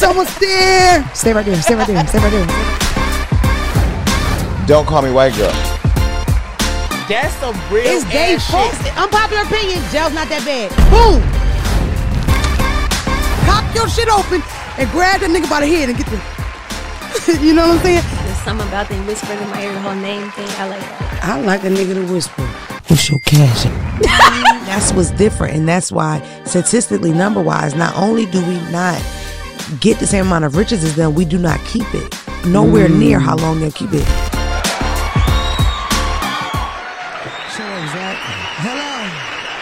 It's almost there. Stay right there. Stay right there. Stay right there. Don't call me white girl. That's some real It's Dave ass Folks. shit. Unpopular opinion. Jail's not that bad. Boom. Pop your shit open and grab that nigga by the head and get the. you know what I'm saying? There's something about them whispering in my ear the whole name thing. I like that. I like a nigga to whisper. What's your cash? that's what's different, and that's why statistically, number wise, not only do we not get the same amount of riches as them, we do not keep it. Nowhere near how long they'll keep it. Sure, exactly. Hello.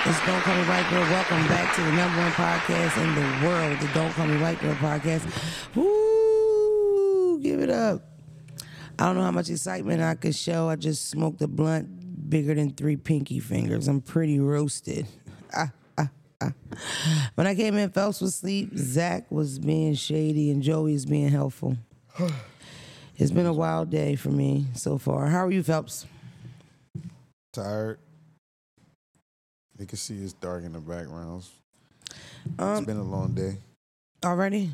It's Don't Call Me White Girl. Welcome back to the number one podcast in the world, the Don't Call Me White Girl podcast. Woo! Give it up. I don't know how much excitement I could show. I just smoked a blunt bigger than three pinky fingers. I'm pretty roasted. Ah, ah. When I came in, Phelps was asleep. Zach was being shady, and Joey is being helpful. It's been a wild day for me so far. How are you, Phelps? Tired. You can see it's dark in the background. It's Um, been a long day. already?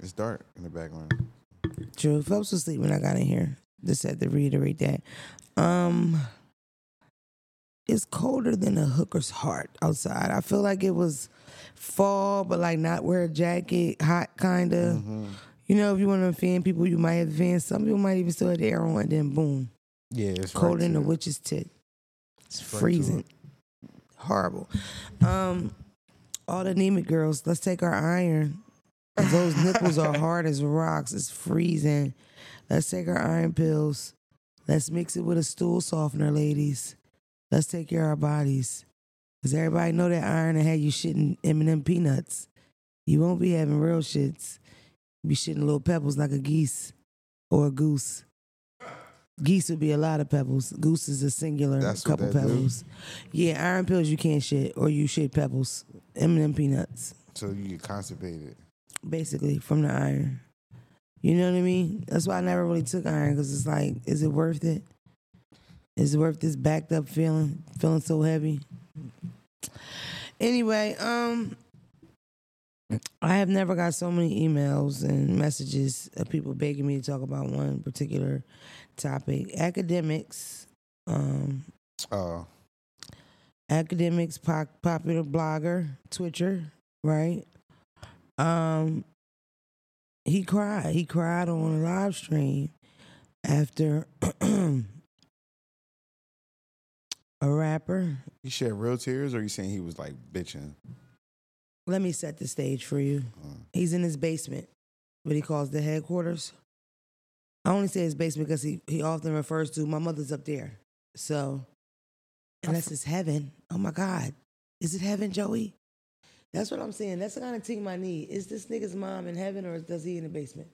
It's dark in the background. True. Phelps was asleep when I got in here. Just had to reiterate that. Um, it's colder than a hooker's heart outside. I feel like it was fall, but like not wear a jacket, hot kind of. Mm-hmm. You know, if you want to offend people, you might offend. Some people might even still have the air on, and then boom, Yeah, it's cold right in the to witch's tit. It's Right freezing. it. Horrible. Um, all the anemic girls, let's take our iron. Those nipples are hard as rocks. It's freezing. Let's take our iron pills. Let's mix it with a stool softener, ladies. Let's take care of our bodies. Cause everybody know that iron and have you shitting M&M peanuts. You won't be having real shits. You be shitting little pebbles like a geese or a goose. Geese would be a lot of pebbles. Goose is a singular That's couple that do? pebbles. Yeah, iron pills you can't shit, or you shit pebbles. M&M peanuts, So you get constipated. basically from the iron. You know what I mean? That's why I never really took iron because it's like, is it worth it? Is it worth this backed up feeling, feeling so heavy? Anyway, um, I have never got so many emails and messages of people begging me to talk about one particular topic. Akademiks, um, Uh, Akademiks, po- popular blogger, Twitcher, right? Um, he cried. He cried on a live stream after a rapper. he shed real tears, or you saying he was like bitching? Let me set the stage for you. Uh, He's in his basement, what he calls the headquarters. I only say his basement because he, he often refers to my mother's up there. So, unless it's heaven, oh my God, is it heaven, Joey? That's what I'm saying. That's the kind of team I need. Is this nigga's mom in heaven or does he in the basement?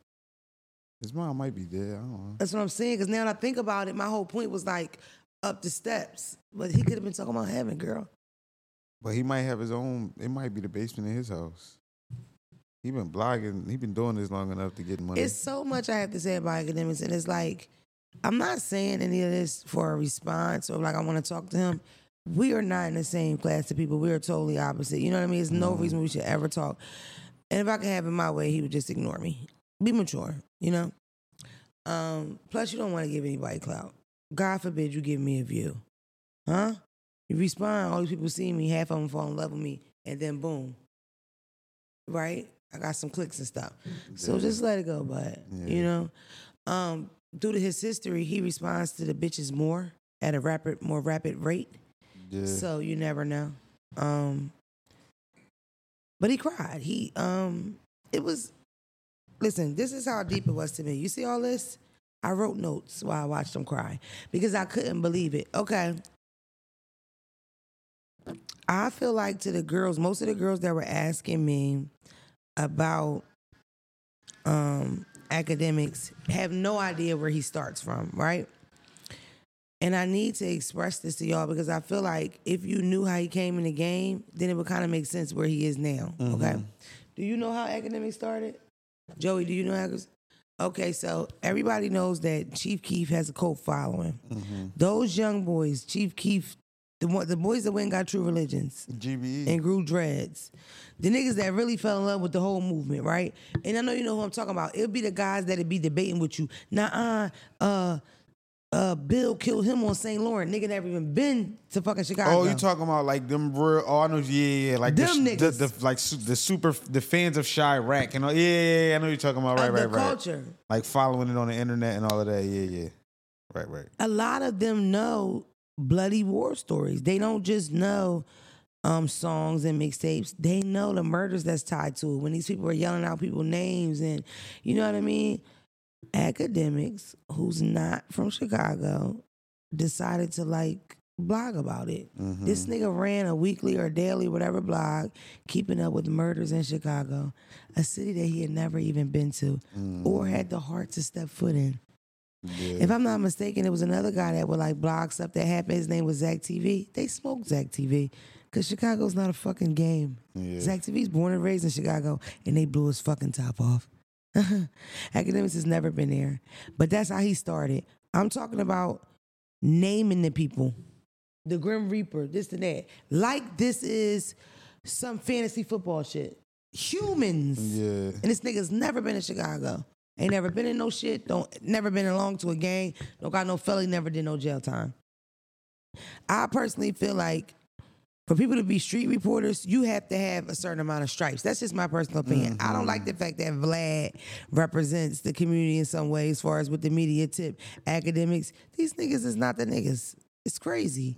his mom might be dead. I don't know. That's what I'm saying. Because now that I think about it, my whole point was like up the steps, but he could have been talking about heaven, girl. But he might have his own. It might be the basement in his house. He been blogging. He been doing this long enough to get money. It's so much I have to say about Akademiks, and it's like I'm not saying any of this for a response or like I want to talk to him. We are not in the same class of people. We are totally opposite. You know what I mean? There's no reason we should ever talk. And if I could have it my way, he would just ignore me. Be mature, you know. Um, plus, you don't want to give anybody clout. God forbid you give me a view, huh? You respond, all these people see me, half of them fall in love with me, and then boom, right? I got some clicks and stuff. So just let it go, bud. You know, um, due to his history, he responds to the bitches more at a rapid, more rapid rate. yeah. So you never know. Um, but he cried. He um, it was. Listen, this is how deep it was to me. You see all this? I wrote notes while I watched him cry because I couldn't believe it. Okay. I feel like to the girls, most of the girls that were asking me about um Akademiks have no idea where he starts from, right? And I need to express this to y'all because I feel like if you knew how he came in the game, then it would kind of make sense where he is now. Okay. Do you know how Akademiks started? Joey, do you know how? Okay, so everybody knows that Chief Keef has a cult following. Those young boys, Chief Keef The one, the boys that went and got true religions GBE. and grew dreads. The niggas that really fell in love with the whole movement, right? And I know you know who I'm talking about. It'll be the guys that'll be debating with you. Nah, uh, uh, Bill killed him on St. Laurent. Nigga never even been to fucking Chicago. Oh, you talking about like them real? Oh, I know. Yeah, yeah, like Them the, niggas. the, the like su- the super the fans of Chiraq and all. Yeah, yeah, yeah, I know you're talking about. Right, right, right. culture. Like following it on the internet and all of that. Yeah, yeah. Right, right. a lot of them know bloody war stories. They don't just know um, songs and mixtapes. They know the murders that's tied to it. When these people are yelling out people's names and you know what I mean? Akademiks who's not from Chicago decided to like blog about it. Mm-hmm. This nigga ran a weekly or daily, whatever blog, keeping up with murders in Chicago, a city that he had never even been to or mm-hmm. had the heart to step foot in. If I'm not mistaken, it was another guy that would like blog stuff that happened. His name was Zach TV. They smoked Zach TV because Chicago's not a fucking game. Zach TV's born and raised in Chicago, and they blew his fucking top off. Akademiks has never been there, but that's how he started. I'm talking about naming the people, the Grim Reaper, this and that, like this is some fantasy football shit. Humans. Yeah. And this nigga's never been in Chicago. Ain't never been in no shit. Don't never been along to a gang. Don't got no felony. Never did no jail time. I personally feel like for people to be street reporters, you have to have a certain amount of stripes. That's just my personal opinion. I don't like the fact that Vlad represents the community in some way, as far as with the media tip, Akademiks. These niggas is not the niggas. It's crazy.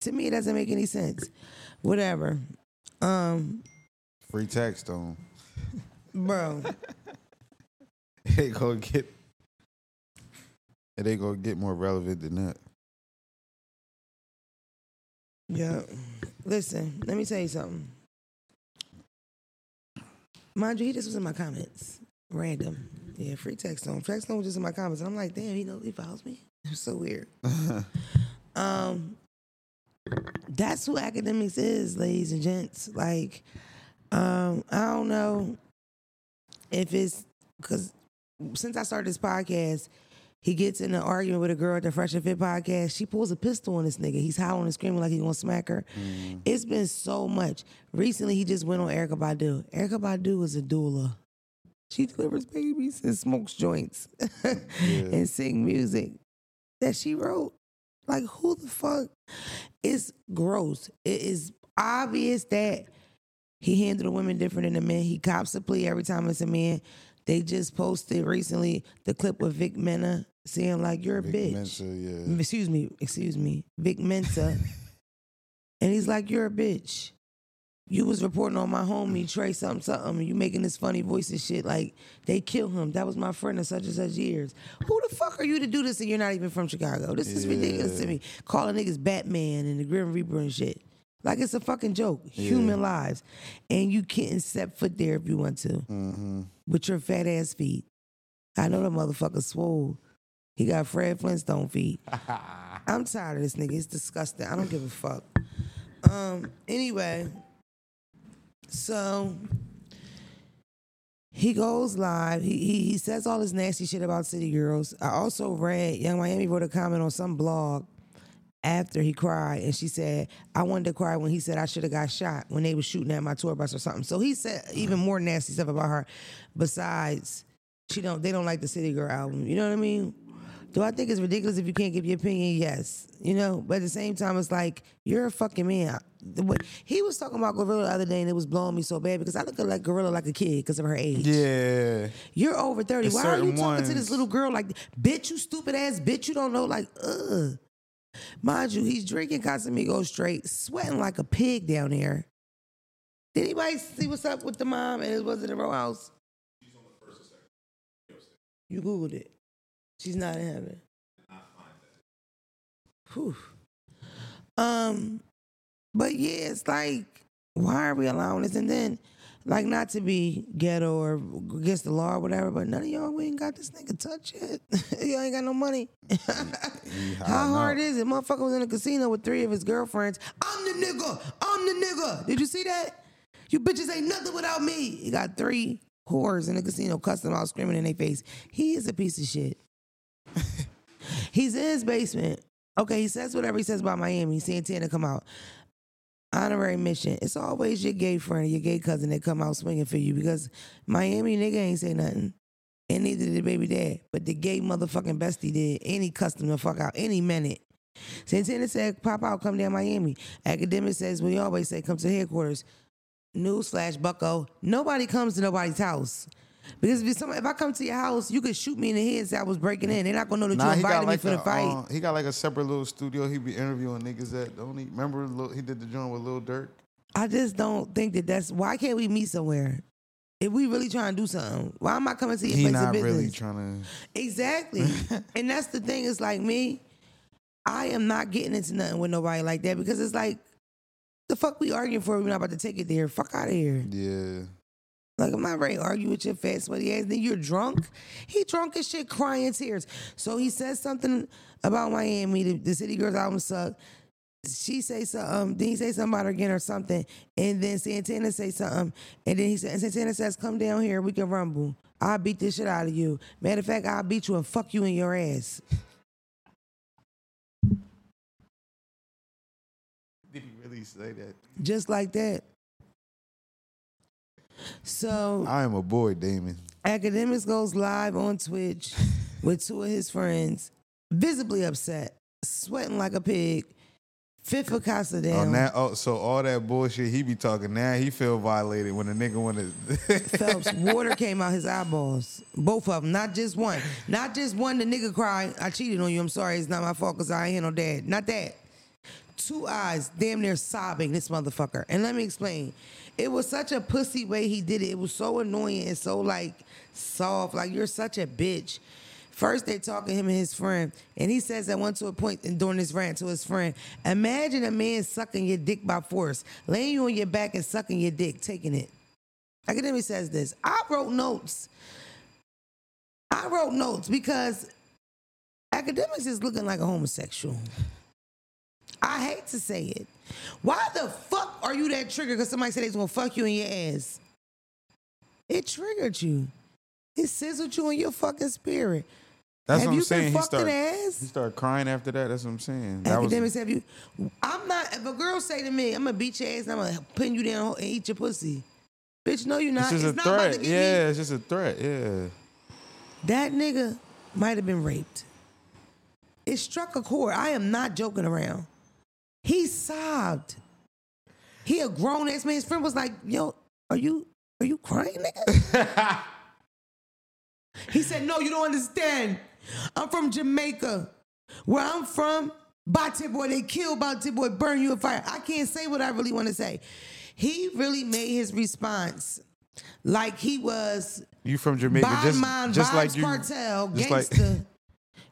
To me, it doesn't make any sense. Whatever. Um, Free Taxstone. bro. It ain't gonna get. It ain't gonna get more relevant than that. Yeah. Listen, let me tell you something. Mind you, he just was in my comments. Random. Yeah, free Taxstone. Text on was just in my comments. And I'm like, damn, he knows he follows me. It was so weird. um that's who Akademiks is, ladies and gents. Like, um, I don't know if it's because since I started this podcast, he gets in an argument with a girl at the Fresh and Fit podcast. She pulls a pistol on this nigga. He's howling and screaming like he gonna smack her. Mm. It's been so much. Recently, he just went on Erykah Badu. Erykah Badu is a doula. She delivers babies and smokes joints and sing music that she wrote. Like who the fuck? It's gross. It is obvious that he handled the women different than the men. He cops a plea every time it's a man. They just posted recently the clip with Vic Mensa saying like you're a Vic bitch. Mensa, yeah. Excuse me, excuse me, Vic Mensa. and he's like, You're a bitch. You was reporting on my homie Trey something something. and You making this funny voice and shit. Like they kill him. That was my friend in such and such years. Who the fuck are you to do this and you're not even from Chicago? This is ridiculous to me. Calling niggas Batman and the Grim Reaper and shit. Like it's a fucking joke. Human lives. And you can't step foot there if you want to. Mm-hmm. With your fat ass feet. I know the motherfucker swole. He got Fred Flintstone feet. I'm tired of this nigga. It's disgusting. I don't give a fuck. Um. Anyway, so he goes live. He, he he says all this nasty shit about city girls. I also read Young Miami wrote a comment on some blog after he cried, and she said, "I wanted to cry when he said I should have got shot when they was shooting at my tour bus or something." So he said even more nasty stuff about her. Besides, she don't they don't like the City Girl album. You know what I mean? Do I think it's ridiculous if you can't give your opinion? Yes. You know, but at the same time, it's like, you're a fucking man. He was talking about GloRilla the other day and it was blowing me so bad because I look at like GloRilla like a kid because of her age. Yeah. You're over 30. There's Why are you talking to this little girl like, bitch, you stupid ass bitch, you don't know? Like, ugh. Mind you, he's drinking Casamigos straight, sweating like a pig down there. Did anybody see what's up with the mom and it was in the row house? You Googled it. She's not in heaven. Whew. Um, but yeah, it's like, why are we allowing this? And then, like, not to be ghetto or against the law or whatever, but none of y'all we ain't got this nigga touch yet. y'all ain't got no money. How hard is it? Motherfucker was in a casino with three of his girlfriends. I'm the nigga. I'm the nigga. Did you see that? You bitches ain't nothing without me. He got three whores in the casino cussing out, screaming in their face. He is a piece of shit. He's in his basement Okay, he says whatever he says about Miami. Santana come out. Honorary mission. It's always your gay friend or your gay cousin that come out swinging for you because Miami nigga ain't say nothing. And neither did the baby dad. But the gay motherfucking bestie did. Any cussed fuck out any minute. Santana said, pop out, come down Miami. Academic says, we always say, come to headquarters. Newsflash, bucko. Nobody comes to nobody's house. Because if, some, if I come to your house, you could shoot me in the head and say I was breaking in. They're not gonna know that Nah, you invited me like for a, the fight. uh, he got like a separate little studio. He be interviewing niggas at. Don't he? Remember, Lil- he did the joint with Lil Durk. I just don't think that that's why can't we meet somewhere? If we really trying to do something, why am I coming to your He place of not business? really trying to. Exactly. and that's the thing. It's like me, I am not getting into nothing with nobody like that because it's like, the fuck we arguing for? We're not about to take it there. Fuck out of here. Yeah. Like, I'm not ready to argue with your fat, sweaty ass. Then you're drunk. He drunk as shit, crying tears. So he says something about Miami. The, the City Girls album sucked. She say something. Um, then he say something about her again or something. And then Santana say something. And then he said, and Santana says, "Come down here. We can rumble. I'll beat this shit out of you. Matter of fact, I'll beat you and fuck you in your ass." Did he really say that? Just like that. So I am a boy, Damon. Akademiks goes live on Twitch with two of his friends, visibly upset, sweating like a pig. Fifth for Casa Oh, down. now, oh, so all that bullshit he be talking now, he feel violated when the nigga wanted. Phelps, water came out his eyeballs. Both of them, not just one. Not just one, the nigga cried, I cheated on you, I'm sorry, it's not my fault because I ain't had no dad. Not that. Two eyes, damn near sobbing, this motherfucker. And let me explain. It was such a pussy way he did it. It was so annoying and so like soft. Like, you're such a bitch. First, they talking to him and his friend, and he says at one to a point in- during this rant to his friend, "Imagine a man sucking your dick by force, laying you on your back and sucking your dick, taking it." Academic says this. I wrote notes. I wrote notes because Akademiks is looking like a homosexual. I hate to say it. Why the fuck are you that triggered because somebody said they was gonna fuck you in your ass? It triggered you. It sizzled you in your fucking spirit. That's have what I'm you saying. been He fucked in started, ass? he started crying after that. That's what I'm saying. That was, Akademiks, have you? I'm not. If a girl say to me, "I'm gonna beat your ass," and I'm gonna pin you down and eat your pussy, bitch. No, you're not. it's just not a about to threat. get me- Yeah, it's just a threat. Yeah. That nigga might have been raped. It struck a chord. I am not joking around. He sobbed. He a grown ass man. His friend was like, "Yo, are you are you crying, nigga?" he said, "No, you don't understand. I'm from Jamaica. Where I'm from, Bate Boy, they kill Bate Boy, burn you in fire. I can't say what I really want to say." He really made his response like he was You from Jamaica? Just just like you. Cartel, just like- gangster.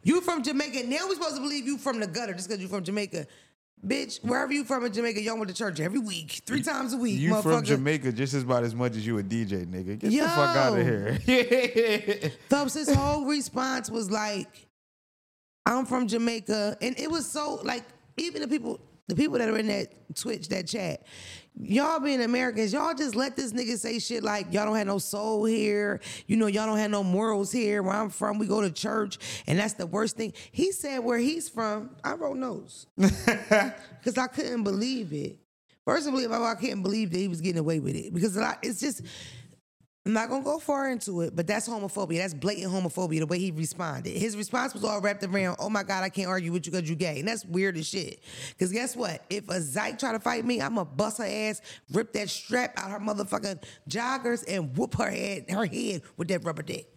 you from Jamaica. Now we supposed to believe you from the gutter just because you from Jamaica. Bitch, wherever you from in Jamaica, y'all went to church every week, three times a week. You from. Jamaica just as about as much as you a DJ, nigga. Get the fuck out of here. Phelps, his whole response was like, I'm from Jamaica. And it was so like, even the people, the people that are in that Twitch, that chat, y'all being Americans, y'all just let this nigga say shit like y'all don't have no soul here. You know, y'all don't have no morals here. Where I'm from, we go to church, and that's the worst thing. He said where he's from, I wrote notes. Because I couldn't believe it. First of all, I can't believe that he was getting away with it. Because a lot- it's just I'm not gonna go far into it, but that's homophobia. That's blatant homophobia. The way he responded, his response was all wrapped around, "Oh my God, I can't argue with you because you gay," and that's weird as shit. Because guess what? If a zyke try to fight me, I'm gonna bust her ass, rip that strap out her motherfucking joggers, and whoop her head, her head with that rubber dick.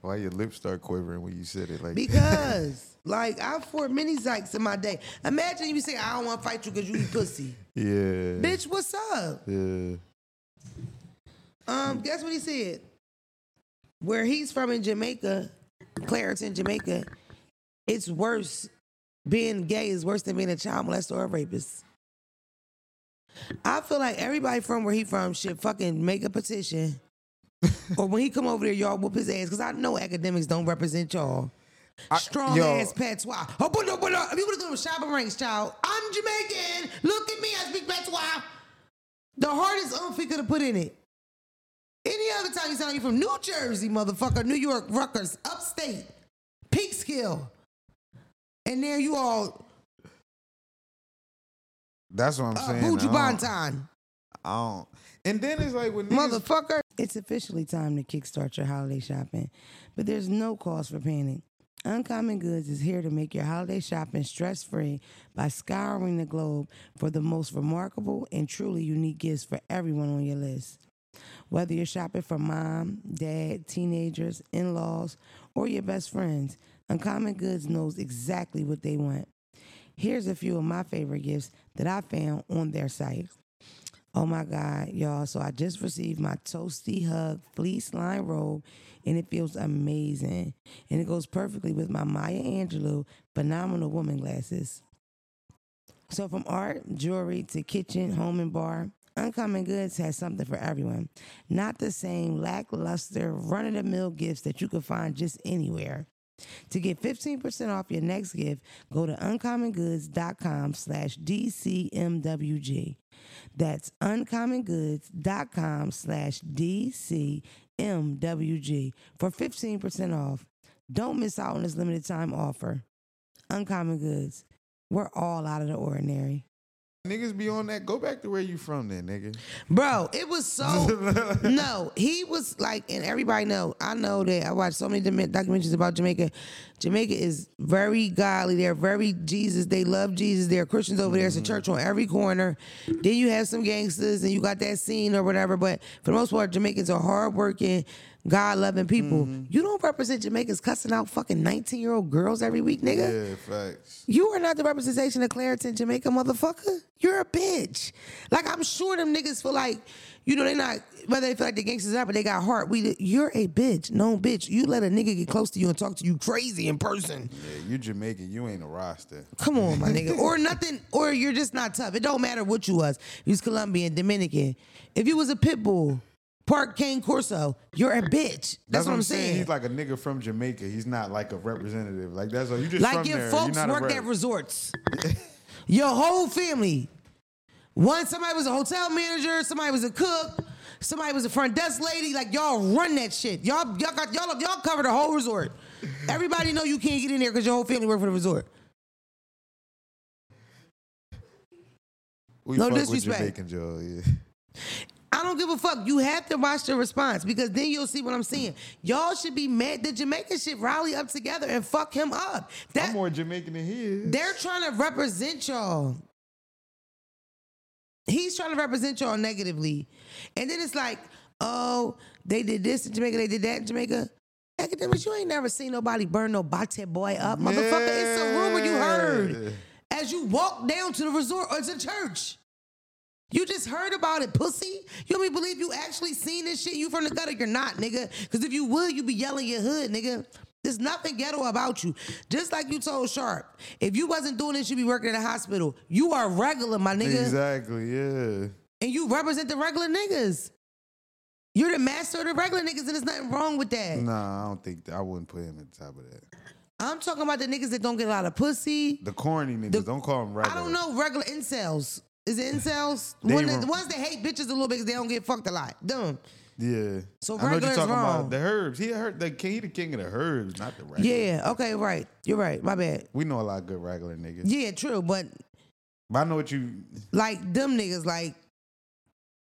Why your lips start quivering when you said it like Because, like, I fought many zykes in my day. Imagine you say, "I don't want to fight you because you eat pussy." Yeah. Bitch, what's up? Yeah. Um, guess what he said? Where he's from in Jamaica, Clarendon, Jamaica, it's worse. Being gay is worse than being a child molester or a rapist. I feel like everybody from where he from should fucking make a petition. Or when he come over there, y'all whoop his ass. Cause I know Akademiks don't represent y'all. Strong yo. ass patois. Oh, but no, but no. If you would have done Shabba Ranks, child, I'm Jamaican. Look at me, I speak patois. The hardest umph he could have put in it. Any other time you sound like you from New Jersey, motherfucker, New York, Rutgers, upstate, Peekskill. And there you all, That's what I'm uh, saying. I Buju Banton. I don't. And then it's like when Motherfucker. It's officially time to kickstart your holiday shopping, but there's no cause for panic. Uncommon Goods is here to make your holiday shopping stress free by scouring the globe for the most remarkable and truly unique gifts for everyone on your list. Whether you're shopping for mom, dad, teenagers, in laws, or your best friends, Uncommon Goods knows exactly what they want. Here's a few of my favorite gifts that I found on their site. Oh my God, y'all. So I just received my Toasty Hug fleece line robe and it feels amazing. And it goes perfectly with my Maya Angelou phenomenal woman glasses. So from art, jewelry to kitchen, home, and bar, Uncommon Goods has something for everyone. Not the same lackluster, run of the mill gifts that you can find just anywhere. To get 15% off your next gift, go to uncommongoods.com slash DCMWG. That's uncommongoods.com slash DCMWG for 15% off. Don't miss out on this limited time offer. Uncommon Goods. We're all out of the ordinary. Niggas be on that, go back to where you from then, nigga. Bro, it was so no. He was like, and everybody know. I know that I watched so many documentaries about Jamaica. Jamaica is very godly. They're very Jesus. They love Jesus. There are Christians over there. It's a mm-hmm. church on every corner. Then you have some gangsters, and you got that scene or whatever. But for the most part, Jamaicans are hardworking, God loving people. Mm-hmm. You don't represent Jamaicans cussing out fucking nineteen year old girls every week, nigga. Yeah, facts. You are not the representation of Clarendon, Jamaica, motherfucker. You're a bitch. Like I'm sure them niggas feel like, you know, they're not whether they feel like the gangsters are, but they got heart. We, you're a bitch. No bitch. You let a nigga get close to you and talk to you crazy in person. Yeah, you Jamaican, you ain't a roster. Come on, my nigga. Or nothing. Or you're just not tough. It don't matter what you was. You was Colombian, Dominican. If you was a pit bull, Park Cane Corso, you're a bitch. That's, what I'm saying. He's like a nigga from Jamaica. He's not like a representative. Like that's all you just Like from your there. folks worked at resorts. your whole family. One, somebody was a hotel manager, somebody was a cook, somebody was a front desk lady. Like y'all run that shit. Y'all, y'all got y'all, y'all cover the whole resort. Everybody know you can't get in there because your whole family work for the resort. We No disrespect. Jamaican Joe, yeah. I don't give a fuck. You have to watch the response because then you'll see what I'm saying. Y'all should be mad. The Jamaican should rally up together and fuck him up. That I'm more Jamaican than he is. They're trying to represent y'all. He's trying to represent y'all negatively. And then it's like, oh, they did this in Jamaica, they did that in Jamaica. Akademiks, you ain't never seen nobody burn no bate boy up, motherfucker. It's a rumor you heard as you walk down to the resort or to church. You just heard about it, pussy. You don't even believe you actually seen this shit. You from the gutter, you're not, nigga. Because if you would, you'd be yelling your hood, nigga. There's nothing ghetto about you. Just like you told Sharp, if you wasn't doing this, you'd be working in a hospital. You are regular, my nigga. Exactly, yeah. And you represent the regular niggas. You're the master of the regular niggas, and there's nothing wrong with that. Nah, I don't think that, I wouldn't put him at the top of that. I'm talking about the niggas that don't get a lot of pussy. The corny niggas, The- don't call them regular. I don't know regular incels. Is it incels? They One, wrong. the ones that hate bitches a little bit because they don't get fucked a lot. Dumb. Yeah. So I know what regular you're is talking wrong. about. The herbs. He heard the king, he the king of the herbs, not the regular. Yeah, okay, right. You're right. My bad. We know a lot of good regular niggas. Yeah, true. But But I know what you like them niggas, like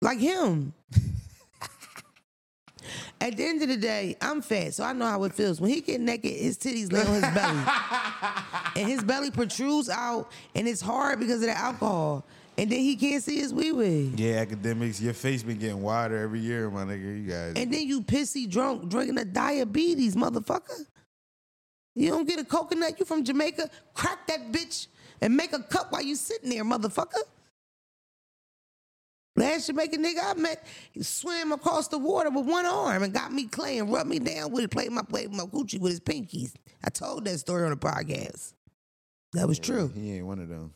like him. At the end of the day, I'm fat, so I know how it feels. When he get naked, his titties lay on his belly. and his belly protrudes out, and it's hard because of the alcohol. And then he can't see his wee wee. Yeah, Akademiks, your face been getting wider every year, my nigga. You guys And then you pissy drunk drinking a diabetes, motherfucker. You don't get a coconut, you from Jamaica, crack that bitch and make a cup while you sitting there, motherfucker. Last Jamaican nigga I met, he swam across the water with one arm and got me clay and rubbed me down with it, played my played my coochie with his pinkies. I told that story on the podcast. That was true. He ain't one of them.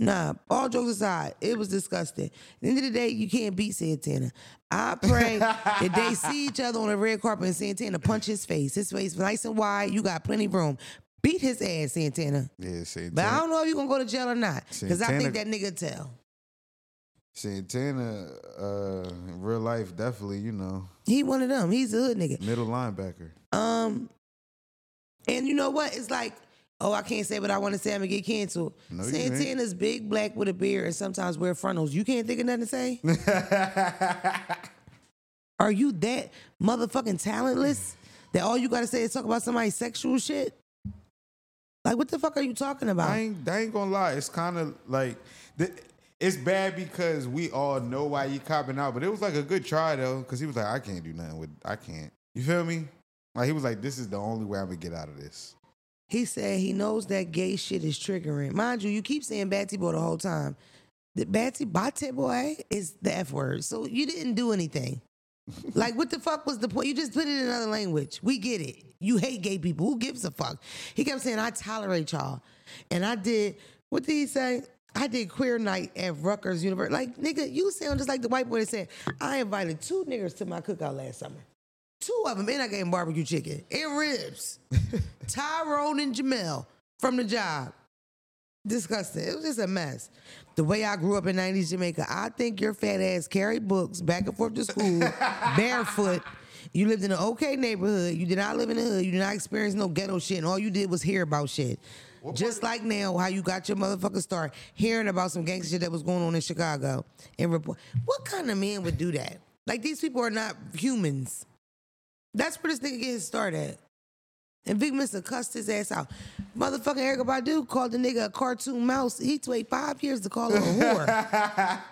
Nah, all jokes aside, it was disgusting. At the end of the day, you can't beat Santana. I pray that they see each other on the red carpet and Santana punch his face. His face nice and wide. You got plenty of room. Beat his ass, Santana. Yeah, Santana. But I don't know if you're gonna go to jail or not. Because I think that nigga tell. Santana, uh, in real life, definitely, you know, He one of them. He's a hood nigga. middle linebacker. Um, and you know what? It's like, oh, I can't say what I want to say. I'm gonna get canceled. No. Santana's big, black with a beard, and sometimes wear frontals. You can't think of nothing to say. Are you that motherfucking talentless that all you gotta say is talk about somebody's sexual shit? Like, what the fuck are you talking about? I ain't, I ain't gonna lie. It's kind of like it's bad because we all know why he copping out, but it was like a good try though, because he was like, I can't do nothing with, I can't. You feel me? Like he was like, this is the only way I'm gonna get out of this. He said he knows that gay shit is triggering. Mind you, you keep saying Batty Boy the whole time. The Batty Bate Boy is the F word. So you didn't do anything. like, what the fuck was the point? You just put it in another language. We get it. You hate gay people. Who gives a fuck? He kept saying, I tolerate y'all. And I did, what did he say? I did queer night at Rutgers University. Like, nigga, you sound just like the white boy that said, I invited two niggas to my cookout last summer. Two of them, and I gave them barbecue chicken and ribs. Tyrone and Jamel from the job. Disgusting. It was just a mess. The way I grew up in 90s Jamaica, I think your fat ass carried books back and forth to school, barefoot. You lived in an okay neighborhood. You did not live in the hood. You did not experience no ghetto shit. And all you did was hear about shit. Just like now, how you got your motherfucking start hearing about some gangster shit that was going on in Chicago and report. What kind of man would do that? Like these people are not humans. That's where this nigga get his start at. And Big Mister cussed his ass out. Motherfucking Erykah Badu called the nigga a cartoon mouse. He wait five years to call her a whore.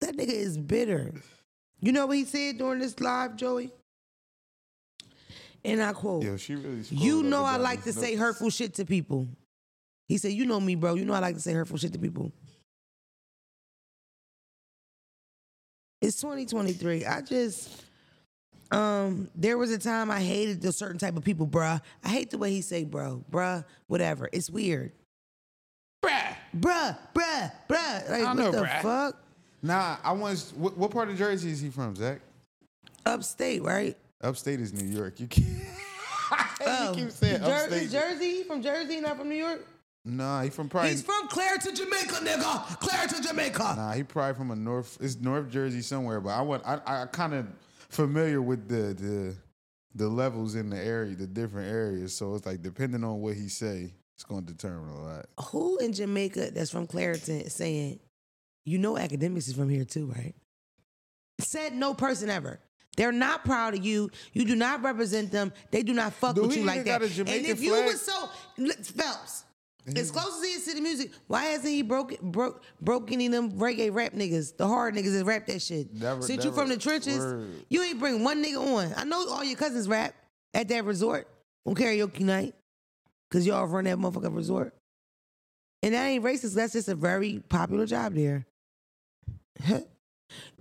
that nigga is bitter. You know what he said during this live, Joey? And I quote, Yo, she really. You know I like to these say hurtful shit to people. He said, You know me, bro. You know I like to say hurtful shit to people. It's 2023. I just um there was a time I hated a certain type of people, bruh. I hate the way he say bro, bruh, whatever. It's weird. Bruh. Bruh, bruh, bruh. Like, I what know, the bruh. fuck? Nah, I want. What, what part of Jersey is he from, Zach? Upstate, right? Upstate is New York. You keep. you keep saying Jer- upstate. is Jersey from Jersey, not from New York? Nah, he from probably. He's from Clarendon Jamaica, nigga. Clarendon Jamaica. Nah, he probably from a north. It's North Jersey somewhere, but I want. I I kind of familiar with the the the levels in the area, the different areas. So it's like depending on what he say, it's going to determine a lot. Who in Jamaica that's from Clarendon saying, you know, Akademiks is from here too, right? Said no person ever. They're not proud of you. You do not represent them. They do not fuck Do with you like that. and if you flag? was so look, Phelps, Mm-hmm. as close as he is to the music, why hasn't he broke broke broke any of them reggae rap niggas, the hard niggas that rap that shit? Never- Since you from the trenches, word. you ain't bring one nigga on. I know all your cousins rap at that resort on karaoke night, cause y'all run that motherfucking resort. And that ain't racist. That's just a very popular job there.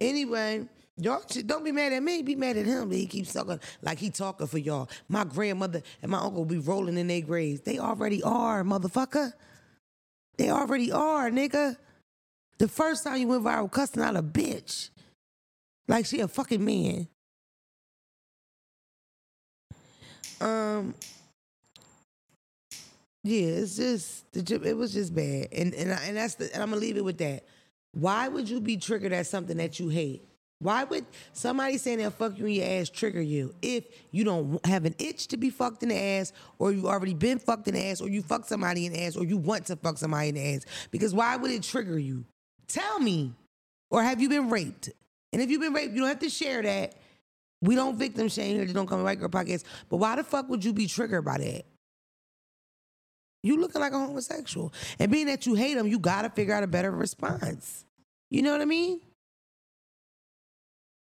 anyway, y'all don't be mad at me. Be mad at him he keeps talking like he talking for y'all. My grandmother and my uncle be rolling in their graves. They already are, motherfucker. They already are, nigga. The first time you went viral cussing out a bitch. Like she a fucking man. Um yeah, it's just the it was just bad, and and I, and that's the and I'm gonna leave it with that. Why would you be triggered at something that you hate? Why would somebody saying they'll fuck you in your ass trigger you if you don't have an itch to be fucked in the ass, or you already been fucked in the ass, or you fuck somebody in the ass, or you want to fuck somebody in the ass? Because why would it trigger you? Tell me, or have you been raped? And if you've been raped, you don't have to share that. We don't victim shame here. Just don't come to White Girl Podcast. But why the fuck would you be triggered by that? You looking like a homosexual. And being that you hate them, you gotta figure out a better response. You know what I mean?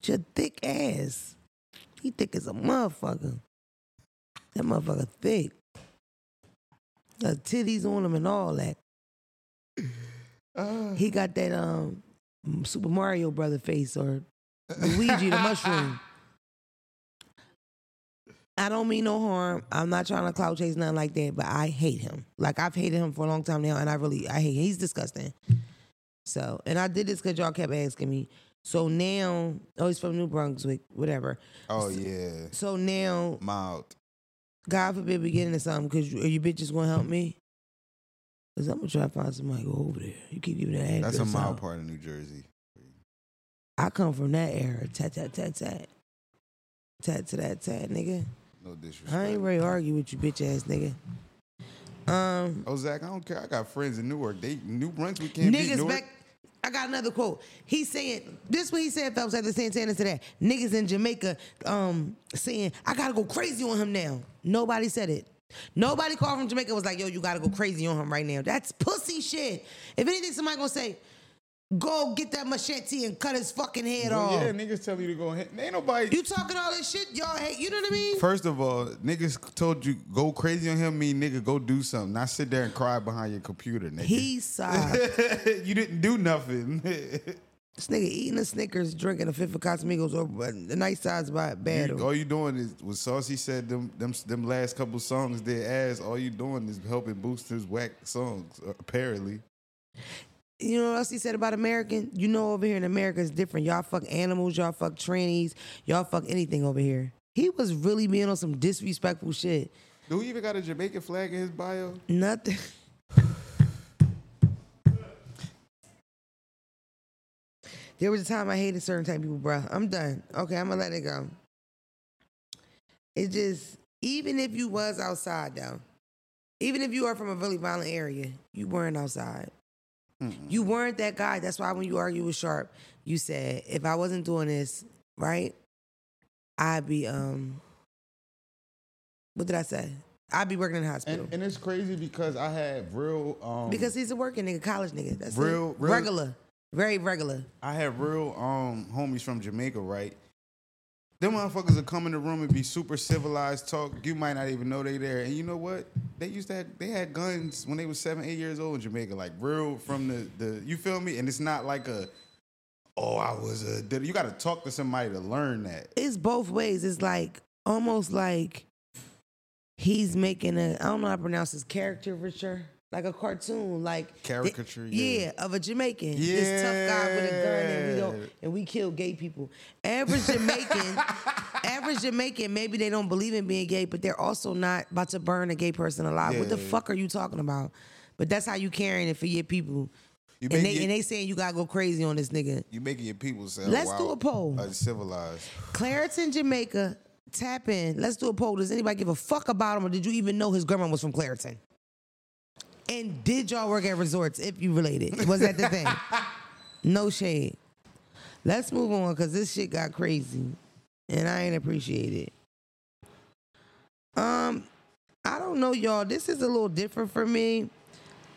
Your thick ass. He thick as a motherfucker. That motherfucker thick. Got titties on him and all that. He got that um Super Mario brother face or Luigi the mushroom. I don't mean no harm. I'm not trying to clout chase nothing like that, but I hate him. Like I've hated him for a long time now, and I really I hate him. He's disgusting. So, and I did this because y'all kept asking me. So now, oh, he's from New Brunswick, whatever. Oh yeah, So now, mild. God forbid we get into something because you, are you bitches gonna help me? Cause I'm gonna try to find somebody go over there. You keep giving that. That's a mild out. part of New Jersey. I come from that era. Tat tat tat tat. Tat to that tat, nigga. No disrespect. I ain't ready to argue with you, bitch ass nigga. Um, Oh, Zach, I don't care. I got friends in Newark. They New Brunswick can't beat niggas Newark. back. I got another quote. He said, this. What he said, Phelps, after Santana to that. Niggas in Jamaica, um, saying I gotta go crazy on him now. Nobody said it. Nobody called from Jamaica was like, yo, you gotta go crazy on him right now. That's pussy shit. If anything, somebody gonna say, go get that machete and cut his fucking head Well, off. yeah, niggas tell you to go ahead. Ain't nobody. You talking all this shit, y'all hate. You know what I mean? First of all, niggas told you go crazy on him. Mean nigga, go do something. Not sit there and cry behind your computer, nigga. He sobbed. you didn't do nothing. this nigga eating a Snickers, drinking a fifth of Casamigos, or but the night side's by bad. You- all you doing is what Saucy said. Them them them last couple songs they ass. All you doing is helping boost his whack songs. uh, Apparently, You know what else he said about American? You know over here in America it's different. Y'all fuck animals, y'all fuck trannies, y'all fuck anything over here. He was really being on some disrespectful shit. do he even got a Jamaican flag in his bio? Nothing. there was a time I hated certain type of people, bro. I'm done. Okay, I'm gonna let it go. It just even if you was outside though, even if you are from a really violent area, you weren't outside. You weren't that guy. That's why when you argue with Sharp, you said, if I wasn't doing this, right, I'd be um what did I say? I'd be working in the hospital. And, and it's crazy because I had real um because he's a working nigga, college nigga. That's Real- it. real- regular. Very regular. I had real um homies from Jamaica, right? Them motherfuckers would come in the room and be super civilized, talk. You might not even know they there. And you know what? They used to have they had guns when they was seven, eight years old in Jamaica, like real from the the you feel me? And it's not like a oh I was a you got to talk to somebody to learn that. It's both ways. It's like almost like he's making a I don't know how to pronounce his caricature. Like a cartoon, like Caricature, yeah. yeah. of a Jamaican. This tough guy with a gun, and we don't, and we kill gay people. Average Jamaican, average Jamaican, maybe they don't believe in being gay, but they're also not about to burn a gay person alive. What the fuck are you talking about? But that's how you carrying it for your people. You and they it- and they saying you gotta go crazy on this nigga. You making your people say, oh, Let's wow, do a poll. Uncivilized. Clarendon, Jamaica, tap in. Let's do a poll. Does anybody give a fuck about him, or did you even know his grandma was from Clarendon? And did y'all work at resorts if you related? Was that the thing? no shade. Let's move on because this shit got crazy, and I ain't appreciate it. Um, I don't know, y'all. This is a little different for me.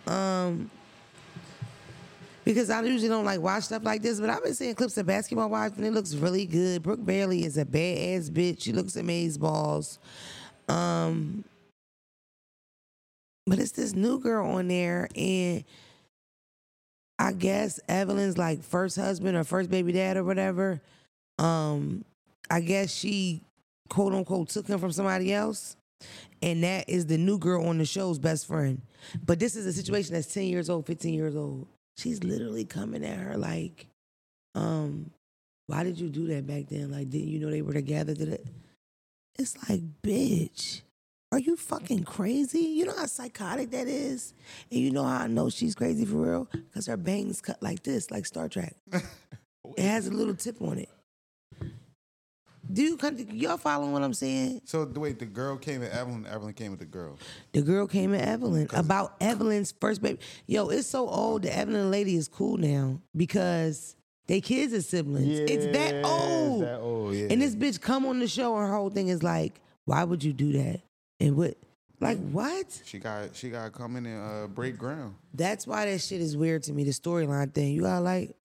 Um, because I usually don't like watch stuff like this, but I've been seeing clips of basketball wives and it looks really good. Brooke Bailey is a badass bitch. She looks amazing balls. Um, but it's this new girl on there, and I guess Evelyn's like first husband or first baby dad or whatever. Um, I guess she quote unquote took him from somebody else. And that is the new girl on the show's best friend. But this is a situation that's 10 years old, 15 years old. She's literally coming at her like, um, why did you do that back then? Like, didn't you know they were together? It's like, bitch, are you fucking crazy? You know how psychotic that is? And you know how I know she's crazy for real? Because her bangs cut like this, like Star Trek. it has a little tip on it. Do you y'all following what I'm saying? So the wait, the girl came at Evelyn. Evelyn came with the girl. The girl came at Evelyn about Evelyn's first baby. Yo, it's so old. The Evelyn lady is cool now because they kids are siblings. it's that old. That old, yeah. And this bitch come on the show. And her whole thing is like, why would you do that? And what? Like what? she got she got to come in and uh, break ground. That's why that shit is weird to me. The storyline thing. You got like,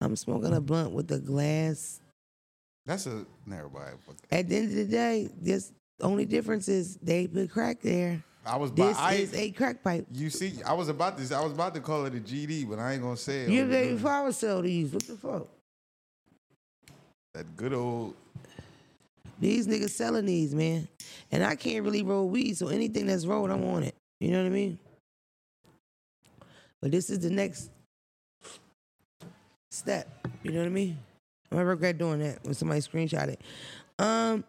I'm smoking a blunt with a glass. That's a never mind. At the end of the day, this only difference is they put crack there. I was about, This I, is a crack pipe. You see, I was about to I was about to call it a GD, but I ain't gonna say it. You on the baby news. flower sell these. What the fuck? That good old These niggas selling these, man. And I can't really roll weed, so anything that's rolled, I'm on it. You know what I mean? But this is the next step. You know what I mean? I regret doing that when somebody screenshot it. Um,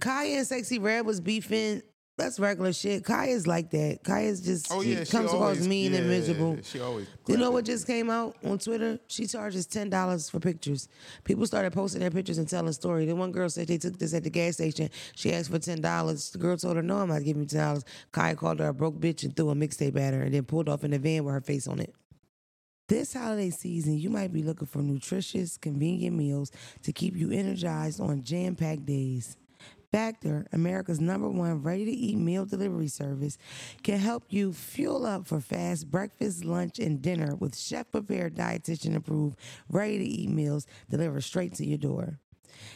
Khia and Sexyy Red was beefing that's regular shit. Khia's like that. Khia's just Oh she yeah, comes across always, mean and miserable. She always. You know what just came out on Twitter? She charges ten dollars for pictures. People started posting their pictures and telling story. Then one girl said they took this at the gas station. She asked for ten dollars. The girl told her, "No, I'm not giving you ten dollars." Khia called her a broke bitch and threw a mixtape at her, and then pulled off in the van with her face on it. This holiday season, you might be looking for nutritious, convenient meals to keep you energized on jam-packed days. Factor, America's number one ready to eat meal delivery service, can help you fuel up for fast breakfast, lunch, and dinner with chef prepared, dietitian approved, ready to eat meals delivered straight to your door.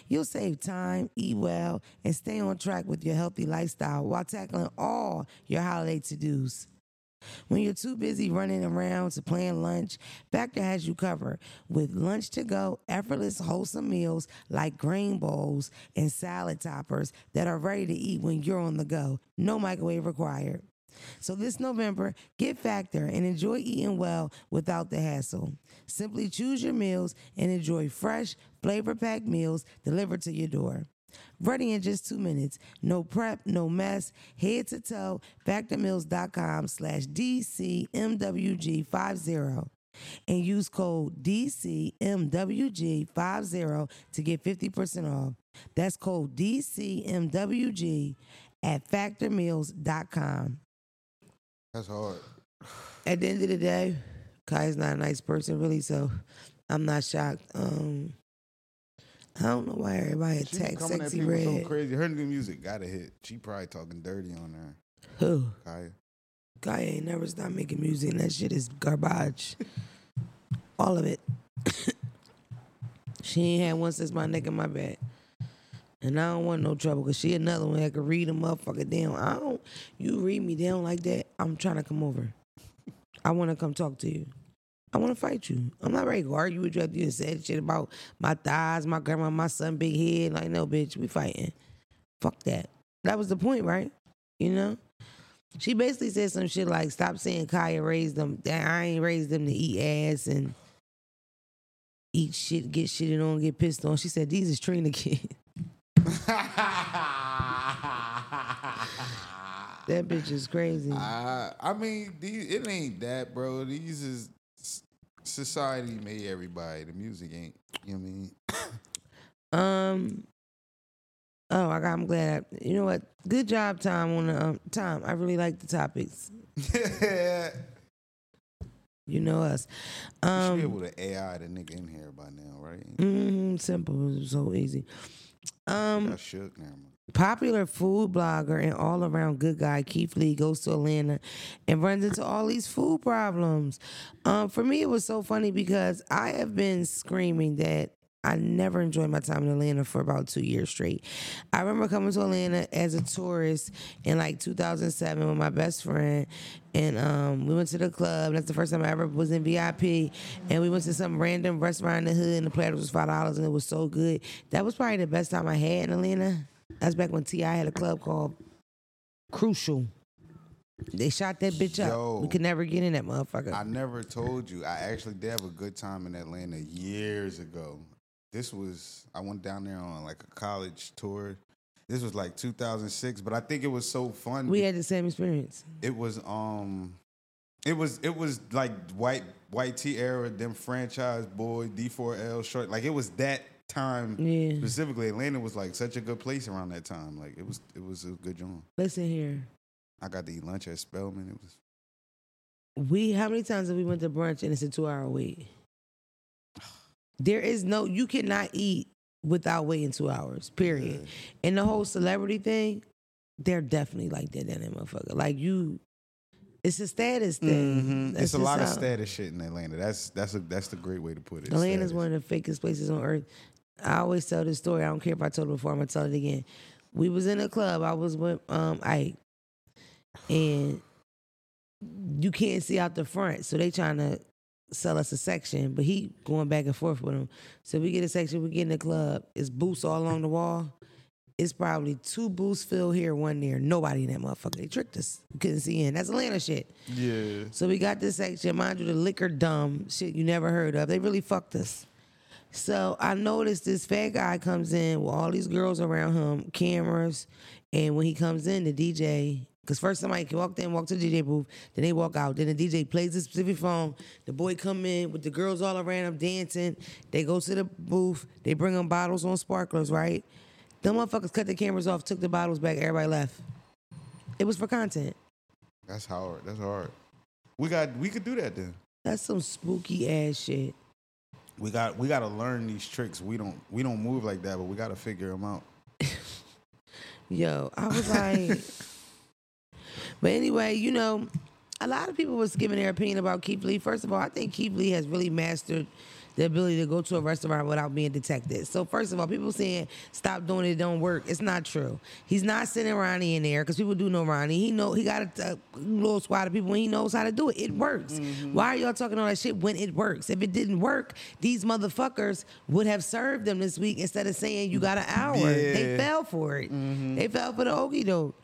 You'll save time, eat well, and stay on track with your healthy lifestyle while tackling all your holiday to dos. When you're too busy running around to plan lunch, Factor has you covered with lunch to go, effortless, wholesome meals like grain bowls and salad toppers that are ready to eat when you're on the go. No microwave required. So this November, get Factor and enjoy eating well without the hassle. Simply choose your meals and enjoy fresh, flavor-packed meals delivered to your door. Ready in just two minutes. No prep, no mess. Head to toe, factormeals.com slash DCMWG50 and use code DCMWG50 to get 50% off. That's code DCMWG at factormeals.com. That's hard. At the end of the day, Khia's not a nice person, really, so I'm not shocked. Um, I don't know why everybody She attacks Sexyy Red. so crazy. Her new music got a hit. She probably talking dirty on there. Who? Khia. Guy ain't never stopped making music, and that shit is garbage. All of it. she ain't had one since my neck and my back. And I don't want no trouble because she another one that could read a motherfucker down. I don't, you read me down like that, I'm trying to come over. I want to come talk to you. I want to fight you. I'm not ready to argue with you after you said shit about my thighs, my grandma, my son, big head. Like, no, bitch, we fighting. Fuck that. That was the point, right? You know? She basically said some shit like, "Stop saying Khia raised them. That I ain't raised them to eat ass and eat shit, get shitted on, get pissed on." She said, "These is Trina kids." That bitch is crazy. Uh, I mean, these, it ain't that, bro. These is society made everybody. The music ain't. You know what I mean? Um. Oh, I got. I'm glad. I, you know what? Good job, Tom. On the um, Tom, I really like the topics. You know us. you should be Um. able to AI the nigga in here by now, right? mhm, simple. So easy. Um. I shook now. Popular food blogger and all around good guy Keith Lee goes to Atlanta and runs into all these food problems. Um, for me, it was so funny because I have been screaming that I never enjoyed my time in Atlanta for about two years straight. I remember coming to Atlanta as a tourist in like 2007 with my best friend, and um, we went to the club. That's the first time I ever was in VIP, and we went to some random restaurant in the hood, and the platter was five dollars, and it was so good. That was probably the best time I had in Atlanta. That's back when T.I. had a club called Crucial. They shot that bitch up. Yo. we could never get in that motherfucker. I never told you. I actually did have a good time in Atlanta years ago. This was I went down there on like a college tour. This was like 2006, but I think it was so fun. we had the same experience. it was um it was it was like white white T era, them franchise boy, D4L short. Like it was that time Yeah. specifically. Atlanta was like such a good place around that time. Like it was it was a good joint. Listen here. I got to eat lunch at Spelman It was We how many times have we went to brunch and it's a two hour wait? There is no you cannot eat without waiting two hours. Period. And the whole celebrity thing, they're definitely like that. That motherfucker. Like you, it's a status thing. Mhm. It's a lot of status shit in Atlanta. That's that's a that's the great way to put it. Atlanta's Status. one of the fakest places on earth. I always tell this story. I don't care if I told it before. I'm gonna tell it again. We was in a club. I was with um Ike, and you can't see out the front, so they trying to sell us a section. But he going back and forth with them. So we get a section. We get in the club. It's booths all along the wall. It's probably two booths filled here, one there. Nobody in that motherfucker. They tricked us. We couldn't see in. That's Atlanta shit. Yeah. So we got this section, mind you, the liquor dumb shit you never heard of. They really fucked us. So I noticed this fat guy comes in with all these girls around him, cameras, And when he comes in, the DJ, because first somebody can walk in, walk to the DJ booth, then they walk out. Then the DJ plays the specific phone. The boy come in with the girls all around him dancing. They go to the booth. They bring them bottles on sparklers, right? Them motherfuckers cut the cameras off, took the bottles back. Everybody left. It was for content. That's hard. That's hard. We got. We could do that then. That's some spooky ass shit. We got. We got to learn these tricks. We don't. We don't move like that, but we got to figure them out. Yo, I was like, but anyway, you know, a lot of people was giving their opinion about Keith Lee. First of all, I think Keith Lee has really mastered the ability to go to a restaurant without being detected. So first of all, people saying stop doing it, it don't work. It's not true. He's not sending Ronnie in there because people do know Ronnie. He know he got a, a little squad of people and he knows how to do it. It works. Mm-hmm. Why are y'all talking all that shit when it works? If it didn't work, these motherfuckers would have served them this week instead of saying you got an hour. They fell for it. Mm-hmm. They fell for the okey doke.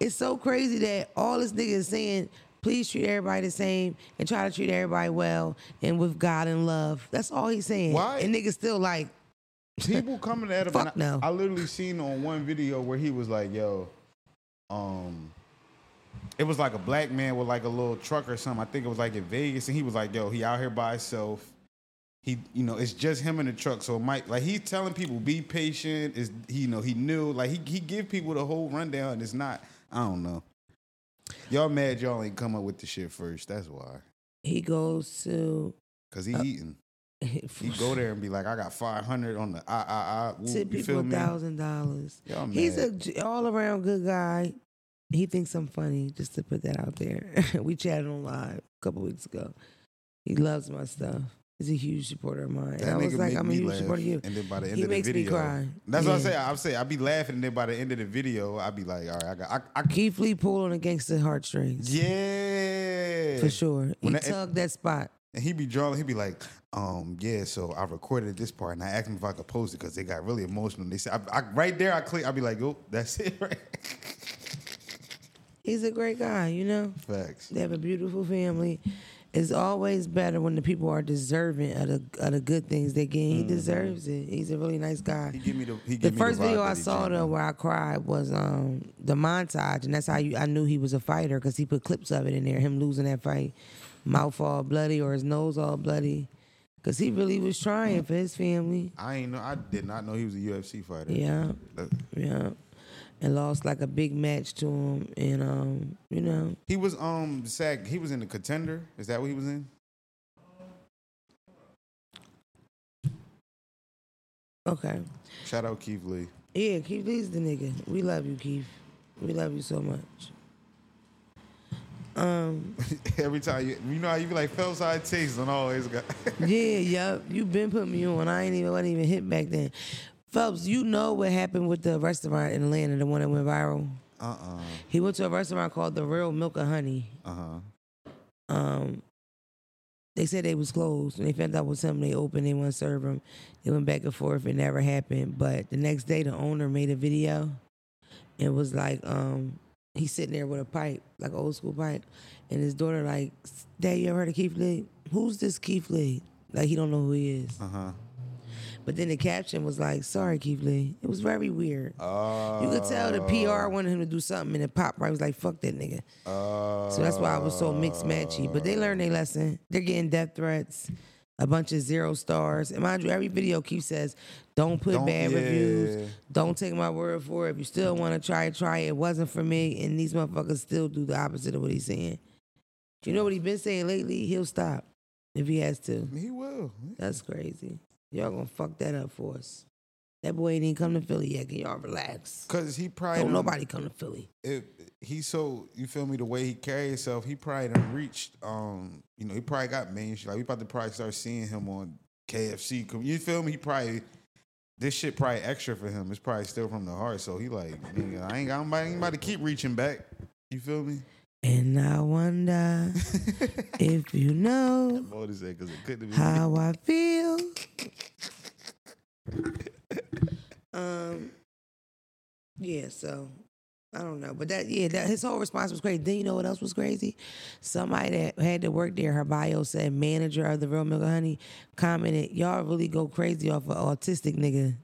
It's so crazy that all this nigga is saying, please treat everybody the same and try to treat everybody well and with God and love. That's all he's saying. Why? And niggas still like, People coming at him. Fuck and I, no. I literally seen on one video where he was like, "Yo, um." It was like a black man with like a little truck or something. I think it was like in Vegas, and he was like, "Yo, he out here by himself. He, you know, it's just him in the truck. So it might like he's telling people be patient. Is he, you know, he knew like he he give people the whole rundown. And it's not. I don't know. Y'all mad y'all ain't come up with the shit first. That's why. he goes to Cause he eating. He go there and be like, I got five hundred on the ah ah ah. Woo, you people thousand dollars. He's a all around good guy. He thinks I'm funny, just to put that out there. we chatted on live a couple weeks ago. He loves my stuff. He's a huge supporter of mine. And That I was like, I'm a huge supporter of you. And then by the end He of the video, he makes me cry. that's what I say. I'm saying I be laughing, and then by the end of the video, I be like, all right, I got, I, I Keith Lee pulled on the heartstrings. yeah, For sure. He When that- tugged that spot. And he'd be drawing. He'd be like, um, yeah. So I recorded this part, and I asked him if I could post it because they got really emotional. And They said, I, I, right there, I click. I be like, oh, that's it, right? He's a great guy, you know? Facts. They have a beautiful family. It's always better when the people are deserving of the, of the good things they get. He deserves it. He's a really nice guy. He give me the. He The first the video I saw though where I cried was um the montage, and that's how you, I knew he was a fighter because he put clips of it in there. Him losing that fight, mouth all bloody or his nose all bloody, because he really was trying for his family. I ain't know. I did not know he was a UFC fighter. Yeah, yeah, and lost like a big match to him, and um you know He was um sag. He was in the contender. Is that what he was in? okay. Shout out Keith Lee. Yeah, Keith Lee's the nigga. We love you, Keith. We love you so much. Um, Every time you, you know how you be like Phelps high takes don't always got. yeah, yup. You been putting me on. I ain't even wasn't even hit back then. Phelps, you know what happened with the restaurant in Atlanta, the one that went viral. uh uh He went to a restaurant called the Real Milk and Honey. uh huh. Um, they said they was closed, and they found out was something they opened. They wouldn't serve them. They went back and forth. It never happened. But the next day, the owner made a video. It was like, um, he's sitting there with a pipe, like an old school pipe, and his daughter like, "Dad, you ever heard of Keith Lee? Who's this Keith Lee?" Like he don't know who he is. Uh huh. But then the caption was like, "Sorry, Keith Lee." It was very weird. You could tell the PR wanted him to do something, and it popped right was like, "Fuck that nigga." Uh, So that's why I was so mixed matchy. But they learned their lesson. They're getting death threats, a bunch of zero stars. And mind you, every video keeps says, don't put Don't- bad reviews. Don't take my word for it. If you still want to try it, try it. It wasn't for me. And these motherfuckers still do the opposite of what he's saying. You know what he's been saying lately? He'll stop if he has to. He will. That's crazy. Y'all gonna fuck that up for us. That boy ain't even come to Philly yet. Can y'all relax? Cause he probably Don't nobody come to Philly. If he's so you feel me the way he carry himself, he probably done reached. Um, you know, he probably got mainstream. Like we about to probably start seeing him on KFC. You feel me? He probably this shit probably extra for him. It's probably still from the heart. So he like, nigga, I ain't got about to keep reaching back. You feel me? And I wonder if you know What is that? Because it couldn't be. how I feel. um, yeah. So I don't know, but that yeah, that his whole response was crazy. Then you know what else was crazy? Somebody that had to work there, her bio said manager of the Real Milk Honey commented, "Y'all really go crazy off an autistic nigga."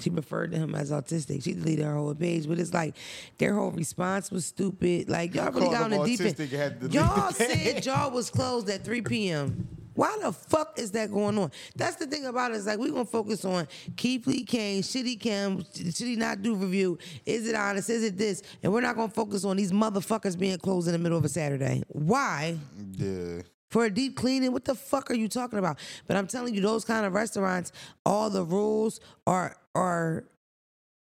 She referred to him as autistic. She deleted her whole page, but it's like their whole response was stupid. Like y'all really got on the deep end. autistic and had to delete Y'all said y'all was closed at 3 p.m. Why the fuck is that going on? That's the thing about it. It's like we're gonna focus on Keith Lee Kane, should he come, should he not do review? Is it honest? Is it this? And we're not gonna focus on these motherfuckers being closed in the middle of a Saturday. Why? Yeah. For a deep cleaning. What the fuck are you talking about? But I'm telling you, those kind of restaurants, all the rules are are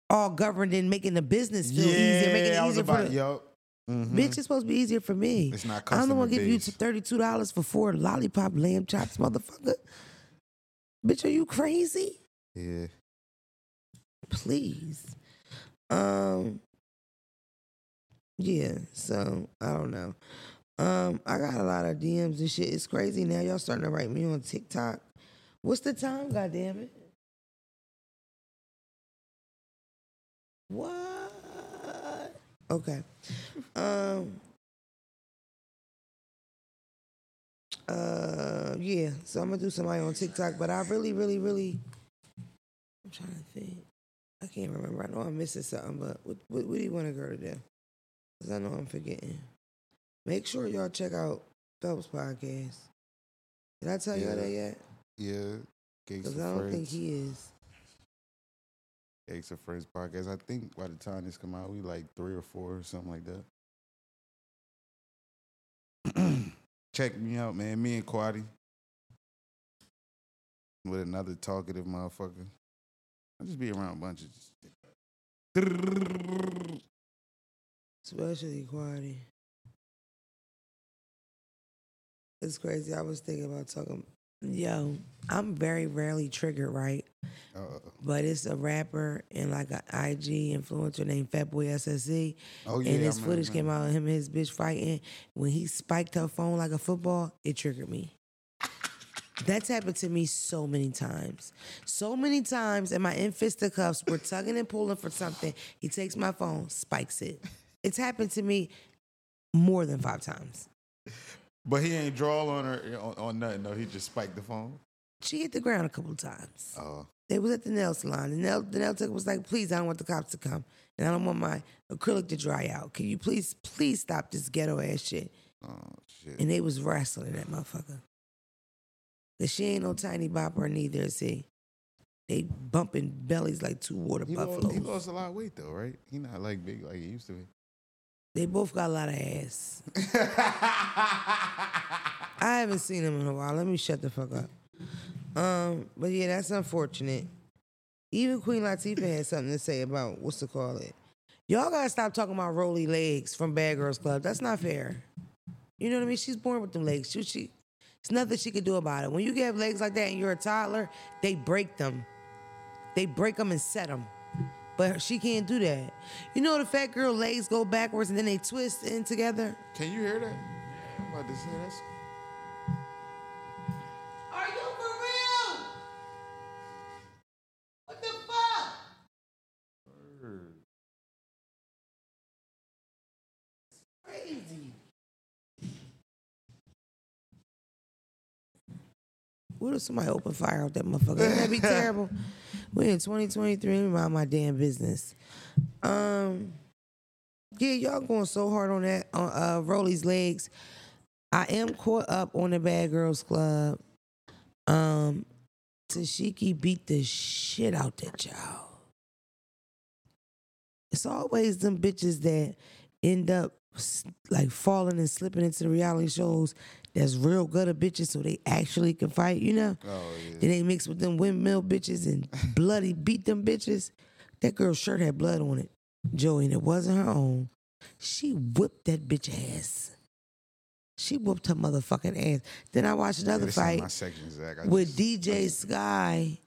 all governed in making the business feel easier, making it easier for the yo. Mhm. bitch. It's supposed to be easier for me. It's not I'm the one give you based. thirty two dollars for four lollipop lamb chops, motherfucker. Bitch, are you crazy? Yeah. Please. Um. Yeah. So I don't know. Um, I got a lot of DMs and shit. It's crazy now. Y'all starting to write me on TikTok. What's the time? God damn it. What? Okay. Um. Uh. Yeah. So I'm gonna do somebody on TikTok, but I really, really, really. I'm trying to think. I can't remember. I know I'm missing something, but what, what, what do you want a girl to do? Because I know I'm forgetting. Make sure y'all check out Phelps podcast. Did I tell y'all that yet? Yeah. Because I don't Friends. think he is. Gigs of Friends podcast. I think by the time this come out, we like three or four or something like that. Check me out, man. Me and Quaddy. With another talkative motherfucker. I'll just be around a bunch of Especially Quaddy. It's crazy. I was thinking about talking. Yo, I'm very rarely triggered, right? uh, But it's a rapper and like an IG influencer named Fatboy SSE. Oh yeah. and his remember- footage came out of him and his bitch fighting. When he spiked her phone like a football, it triggered me. That's happened to me so many times. So many times and my in fisticuffs, we're tugging and pulling for something. He takes my phone, spikes it. It's happened to me more than five times. But he ain't draw on her on, on nothing. No, he just spiked the phone. She hit the ground a couple of times. Oh. They was at the nail salon. The nail, the nail tech was like, please, I don't want the cops to come. And I don't want my acrylic to dry out. Can you please, please stop this ghetto ass shit? Oh shit. And they was wrestling that motherfucker. Cause she ain't no tiny bopper neither, is he? They bumping bellies like two water He lost, buffaloes. he lost a lot of weight though, right? He not like big like he used to be. They both got a lot of ass. I haven't seen them in a while. Let me shut the fuck up. Um, but yeah, that's unfortunate. Even Queen Latifah had something to say about what's to call it. Y'all gotta stop talking about Rolly legs from Bad Girls Club. That's not fair. You know what I mean? She's born with them legs. She, she, it's nothing she could do about it. When you get legs like that and you're a toddler, they break them. They break them and set them. But she can't do that. You know the fat girl legs go backwards and then they twist in together? Can you hear that? Yeah, I'm about to say that's Are you for real? What the fuck? It's Crazy. What if somebody open fire out that motherfucker? Wouldn't be terrible? We in 2023, let mind my damn business. Um, yeah, y'all going so hard on that on uh Rolly's legs. I am caught up on the Bad Girls Club. Um, Tashiki beat the shit out that child. It's always them bitches that end up like falling and slipping into the reality shows that's real good at bitches so they actually can fight, you know? oh yeah. Then they mix with them windmill bitches and bloody beat them bitches. That girl's shirt had blood on it, Joey, and it wasn't her own. She whipped that bitch ass. She whooped her motherfucking ass. Then I watched another ain't fight section, with just- DJ Sky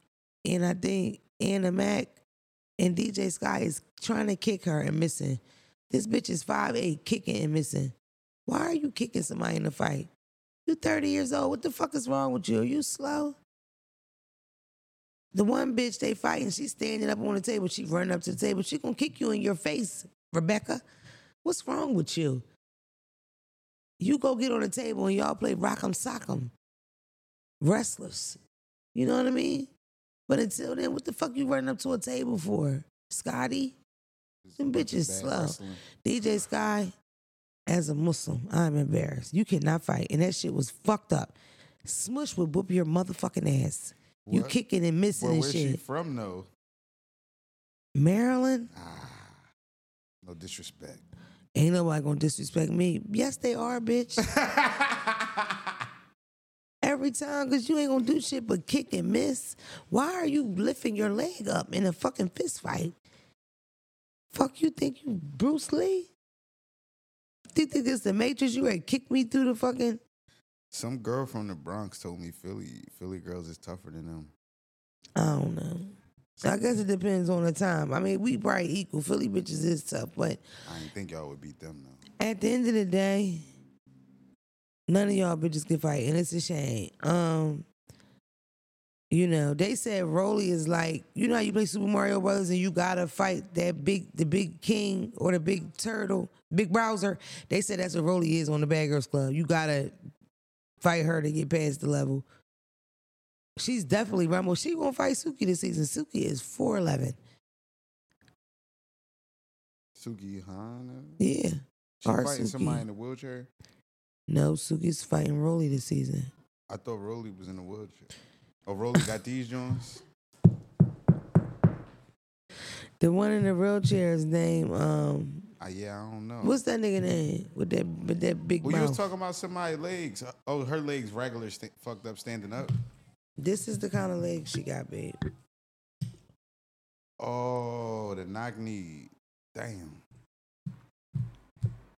and I think Anna Mac. And DJ Sky is trying to kick her and missing. This bitch is 5'8, kicking and missing. Why are you kicking somebody in a fight? You 30 years old. What the fuck is wrong with you? Are you slow? The one bitch they fighting, she's standing up on the table. She running up to the table. She gonna kick you in your face, Rebecca. What's wrong with you? You go get on the table and y'all play rock'em sock'em. Restless. You know what I mean? But until then, what the fuck you running up to a table for, Scotty? Them bitches slow. wrestling. DJ Sky, as a Muslim, I'm embarrassed. You cannot fight, and that shit was fucked up. Smush would whoop your motherfucking ass. You kicking and missing Well, and where's she shit. from though? Maryland, Ah, no disrespect. ain't nobody gonna disrespect me. Yes, they are, bitch. Every time, cause you ain't gonna do shit but kick and miss. Why are you lifting your leg up in a fucking fist fight? Fuck you think you Bruce Lee? Do you think it's the Matrix? You ready to kick me through the fucking Some girl from the Bronx told me Philly Philly girls is tougher than them. I don't know. So I guess it depends on the time. I mean, we probably equal. Philly bitches is tough, but I didn't think y'all would beat them though. at the end of the day, none of y'all bitches can fight, and it's a shame. Um, you know, they said Rolly is like, you know how you play Super Mario Brothers and you gotta fight that big, the big king or the big turtle, big Bowser. They said that's what Rolly is on the Bad Girls Club. You gotta fight her to get past the level. She's definitely Rumble. She gonna fight Suki this season. Suki is four eleven. Sukihana. Yeah. She fighting Suki. somebody in a wheelchair. No, Suki's fighting Rolly this season. I thought Rolly was in a wheelchair. Oh, Rolly got these joints. The one in the wheelchair's name, um, Uh, yeah, I don't know. what's that nigga name with that with that big well, you was talking about somebody's legs. Oh, her legs regular, sta fucked up, standing up. this is the kind of leg she got, babe. Oh, the knock knee. Damn.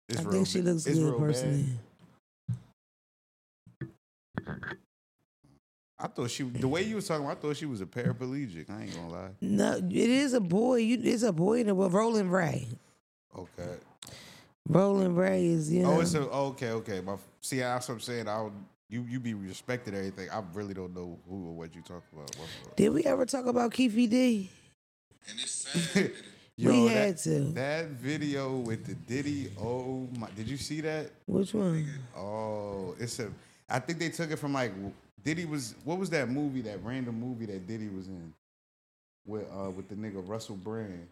It's I think she looks good personally. bad. Personally. I thought she the way you was talking. I thought she was a paraplegic. I ain't gonna lie. No, it is a boy. You, it's a boy in the well, Roland Ray. Okay. Roland Ray is you oh, know. Oh, it's a okay, okay. My, see, that's what I'm saying. I would, you you be respected everything. I really don't know who or what you talk about. What's Did we ever talk about Keffe D? up? We that, had to. That video with the Diddy. Oh my! Did you see that? Which one? Oh, it's a. I think they took it from like Diddy was. What was that movie? That random movie that Diddy was in with uh with the nigga Russell Brand.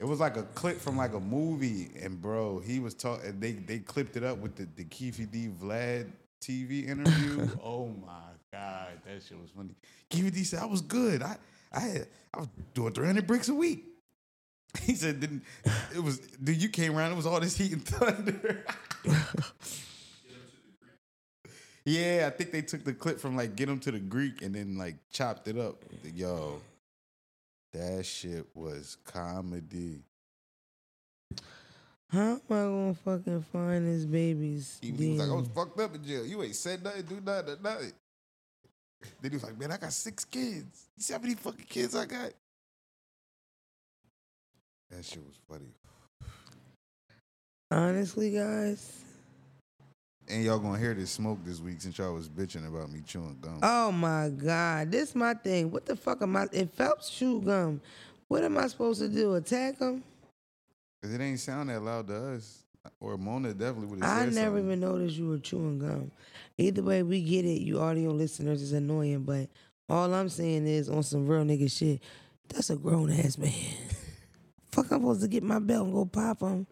It was like a clip from like a movie, and bro, he was talking. They they clipped it up with the the Keffe D Vlad TV interview. oh my god, that shit was funny. Keffe D said I was good. I I had I was doing three hundred bricks a week. He said, "Didn't it was? Dude, you came around. It was all this heat and thunder." yeah, I think they took the clip from like "Get Him to the Greek" and then like chopped it up. Yo, that shit was comedy. How am I gonna fucking find this baby's? He, he was like, "I was fucked up in jail. You ain't said nothing, do nothing, nothing." Then he was like, "Man, I got six kids. You see how many fucking kids I got?" That shit was funny. Honestly, guys. And y'all gonna hear this smoke this week since y'all was bitching about me chewing gum. Oh my God, this my thing. What the fuck am I? If Phelps chew gum, what am I supposed to do? Attack him? Cause it ain't sound that loud to us. Or Mona definitely would have I never something. even noticed you were chewing gum. Either way, we get it. You audio listeners is annoying, but all I'm saying is on some real nigga shit. That's a grown ass man. Fuck, I'm supposed to get my belt and go pop him.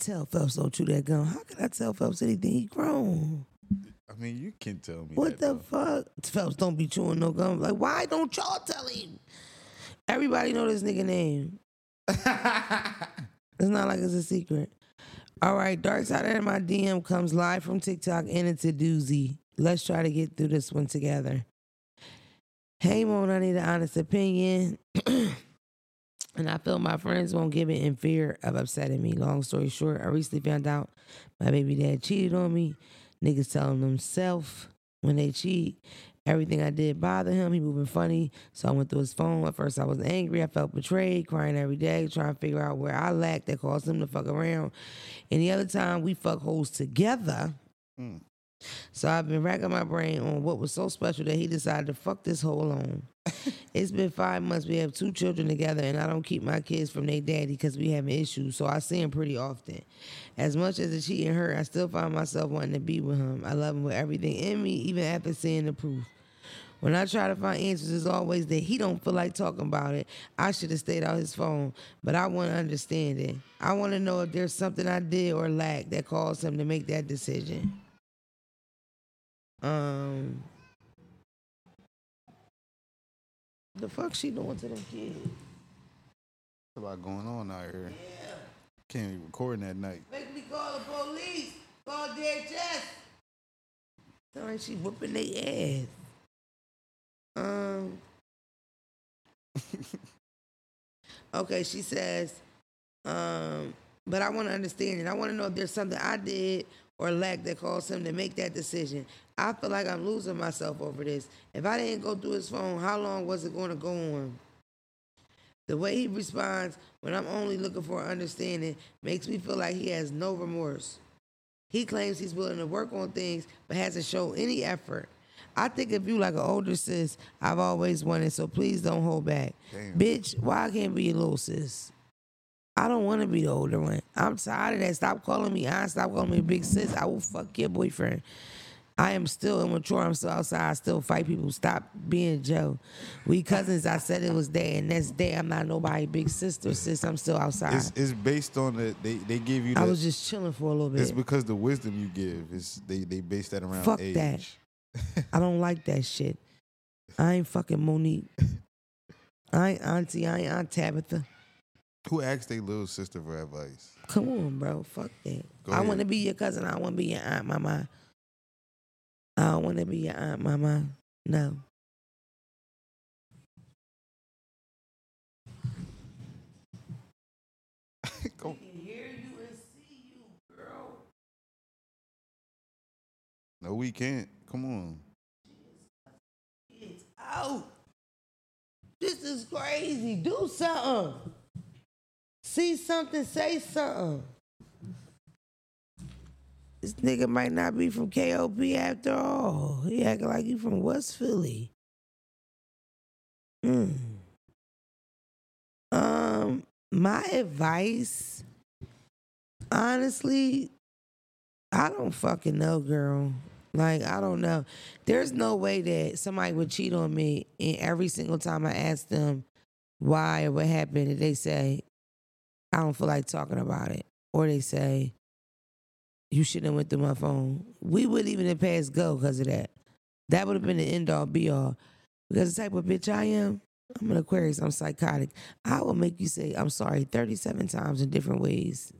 Tell Phelps don't chew that gum. How can I tell Phelps anything? He grown. I mean, you can tell me. What the fuck? Phelps don't be chewing no gum. Like, why don't y'all tell him? Everybody know this nigga name. It's not like it's a secret. All right, Dark Side of my DM comes live from TikTok and it's a doozy. Let's try to get through this one together. Hey, Mon, I need an honest opinion. and I feel my friends won't give it in fear of upsetting me. Long story short, I recently found out my baby dad cheated on me. Niggas telling themselves when they cheat. Everything I did bothered him. He moving funny. So I went through his phone. At first I was angry. I felt betrayed, crying every day, trying to figure out where I lacked that caused him to fuck around. And the other time we fuck holes together. Mm. So I've been racking my brain on what was so special that he decided to fuck this hole on. it's been five months. We have two children together, and I don't keep my kids from their daddy because we have issues. So I see him pretty often. As much as the cheating hurt, I still find myself wanting to be with him. I love him with everything in me, even after seeing the proof. When I try to find answers, it's always that he don't feel like talking about it. I should have stayed out his phone, but I want to understand it. I want to know if there's something I did or lacked that caused him to make that decision. Um, the fuck she doing to them kids? What's a lot going on out here? Can't be recording that night. Make me call the police. Call DHS. Sound like she whooping their ass. Um. okay, she says, um, but I want to understand it. I want to know if there's something I did or lack that caused him to make that decision. I feel like I'm losing myself over this. If I didn't go through his phone, how long was it going to go on? The way he responds when I'm only looking for understanding makes me feel like he has no remorse. He claims he's willing to work on things but hasn't shown any effort. I think of you like an older sis I've always wanted, so please don't hold back. Damn. Bitch, why I can't be a little sis? I don't want to be the older one. I'm tired of that. Stop calling me aunt. Stop calling me big sis. I will fuck your boyfriend. I am still immature. I'm still outside. I still fight people. Stop being Joe. We cousins. I said it was there, and next day I'm not nobody big sister. Sis, I'm still outside. It's, it's based on the they, they give you. The, I was just chilling for a little bit. it's because the wisdom you give is they they base that around Fuck age. that. I don't like that shit. I ain't fucking Monique. I ain't Auntie. I ain't Aunt Tabitha. Who asked their little sister for advice? Come on, bro. Fuck that. Go I want to be your cousin. I want to be your aunt, my mama. I don't want to be your aunt, mama. No. Go. hear you and see you, girl. No, we can't. Come on. It's out. This is crazy. Do something. See something, say something. This nigga might not be from KOP after all. He acting like he from West Philly. Mm. Um, my advice, honestly, I don't fucking know, girl. Like, I don't know. There's no way that somebody would cheat on me and every single time I ask them why or what happened, they say, I don't feel like talking about it. Or they say, you shouldn't have went through my phone. We wouldn't even have passed go because of that. That would have been the end all be all. Because the type of bitch I am, I'm an Aquarius, I'm psychotic. I will make you say, I'm sorry 37 times in different ways.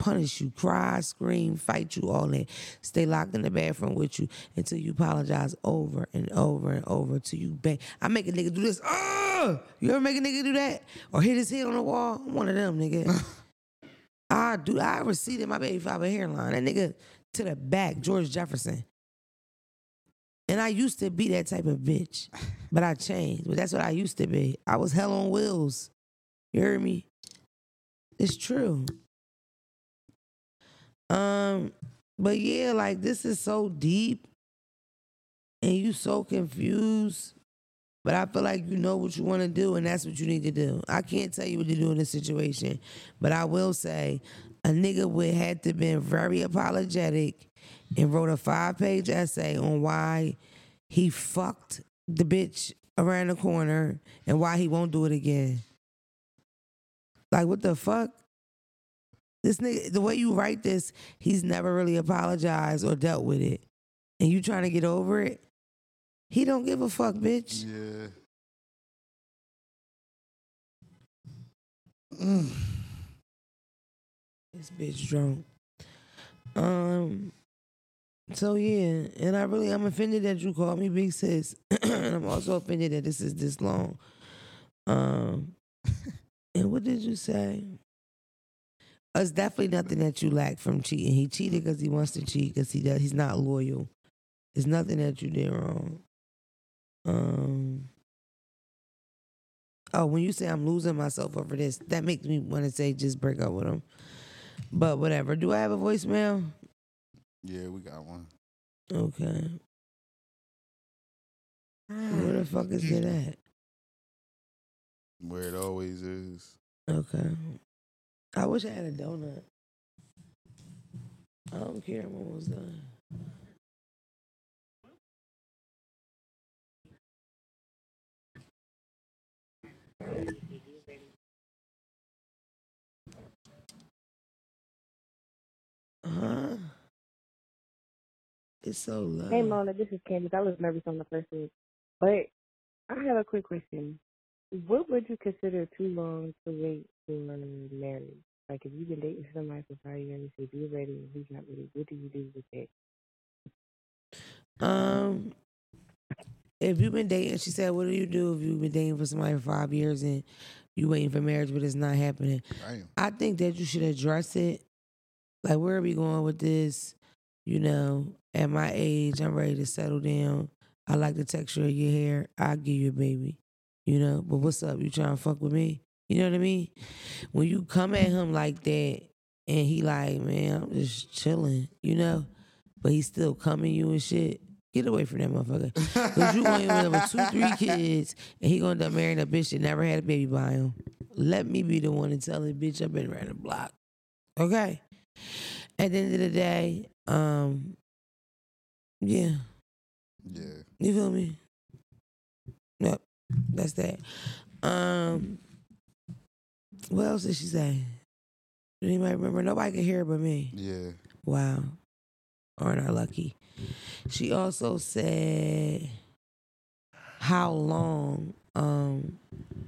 Punish you, cry, scream, fight you, all that. Stay locked in the bathroom with you until you apologize over and over and over till you bang. I make a nigga do this. Oh, you ever make a nigga do that? Or hit his head on the wall? I'm one of them, nigga. I do. I receded my baby father hairline. That nigga to the back, George Jefferson. And I used to be that type of bitch, but I changed. But that's what I used to be. I was hell on wheels. You heard me? It's true. Um, but yeah, like this is so deep, and you so confused. But I feel like you know what you want to do, and that's what you need to do. I can't tell you what to do in this situation, but I will say a nigga would had to been very apologetic and wrote a five page essay on why he fucked the bitch around the corner and why he won't do it again. Like what the fuck? This nigga, the way you write this, he's never really apologized or dealt with it. And you trying to get over it? He don't give a fuck, bitch. Yeah. Mm. This bitch drunk. Um. So yeah, and I really I'm offended that you called me big sis, and I'm also offended that this is this long. Um. and what did you say? It's definitely nothing that you lack from cheating. He cheated because he wants to cheat because he does. He's not loyal. It's nothing that you did wrong. Um. Oh, when you say I'm losing myself over this, that makes me want to say just break up with him. But whatever. Do I have a voicemail? Yeah, we got one. Okay. Where the fuck is it at? Where it always is. Okay. I wish I had a donut. I don't care. I'm almost done. Huh? It's so low. Hey Mona, this is Candice. I was nervous on the first one, but I have a quick question. What would you consider too long to wait for married? Like if you've been dating somebody for five years, if you're ready and he's not ready, what do you do with that? Um, if you've been dating, she said, what do you do if you've been dating for somebody for five years and you waiting for marriage, but it's not happening? Damn. I think that you should address it. Like, where are we going with this? You know, at my age, I'm ready to settle down. I like the texture of your hair. I'll give you a baby. You know, but what's up? You trying to fuck with me? You know what I mean? When you come at him like that and he like, man, I'm just chilling, you know, but he's still coming you and shit. Get away from that motherfucker. Cause you gonna end up with two, three kids, and he gonna end up marrying a bitch that never had a baby by him. Let me be the one to tell the bitch, I've been around the block. Okay. At the end of the day, um, yeah, Yeah. you feel me? Yep, that's that. Um, what else did she say? Anybody remember? Nobody can hear it but me. Yeah. Wow. Aren't I lucky? She also said, How long um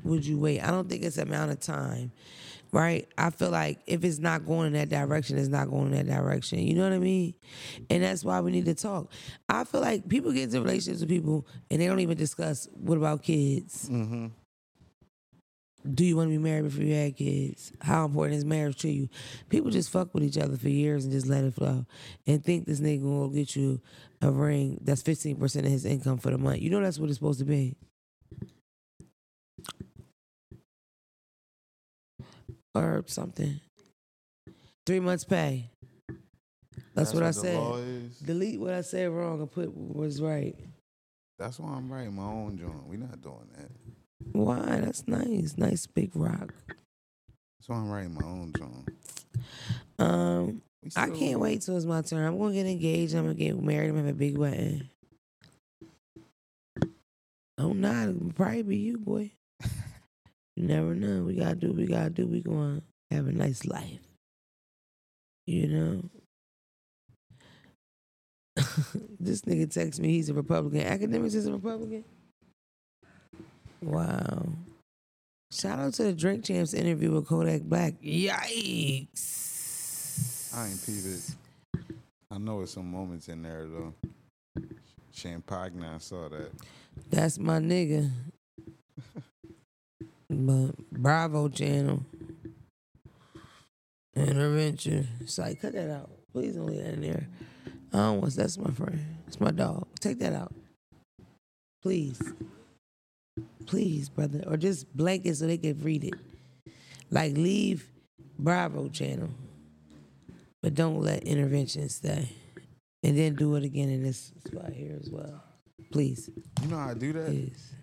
would you wait? I don't think it's amount of time. Right? I feel like if it's not going in that direction, it's not going in that direction. You know what I mean? And that's why we need to talk. I feel like people get into relationships with people and they don't even discuss what about kids? Mm-hmm. Do you want to be married before you had kids? How important is marriage to you? People just fuck with each other for years and just let it flow and think this nigga will get you a ring that's 15% of his income for the month. You know that's what it's supposed to be. Or something. Three months pay. That's, what, I the said. Delete what I said wrong and put what was right. That's why I'm writing my own joint. We're not doing that. Why? That's nice. Nice big rock. So I'm writing my own song. Um, I can't wait till it's my turn. I'm gonna get engaged. I'm gonna get married. I'm gonna have a big wedding. Oh, not probably be you, boy. You never know. We gotta do. what We gotta do. We gonna have a nice life. You know. this nigga text me. He's a Republican. Akademiks is a Republican. Wow. Shout out to the Drink Champs interview with Kodak Black. Yikes. I ain't peep it. I know it's some moments in there though. Champagne, I saw that. That's my nigga. but Bravo channel. Intervention. It's like, cut that out. Please don't leave that in there. I don't want that's my friend. It's my dog. Take that out. Please. Please, brother. Or just blank it so they can read it. Like leave Bravo channel. But don't let intervention stay. And then do it again in this spot here as well. Please. You know how I do that? Please.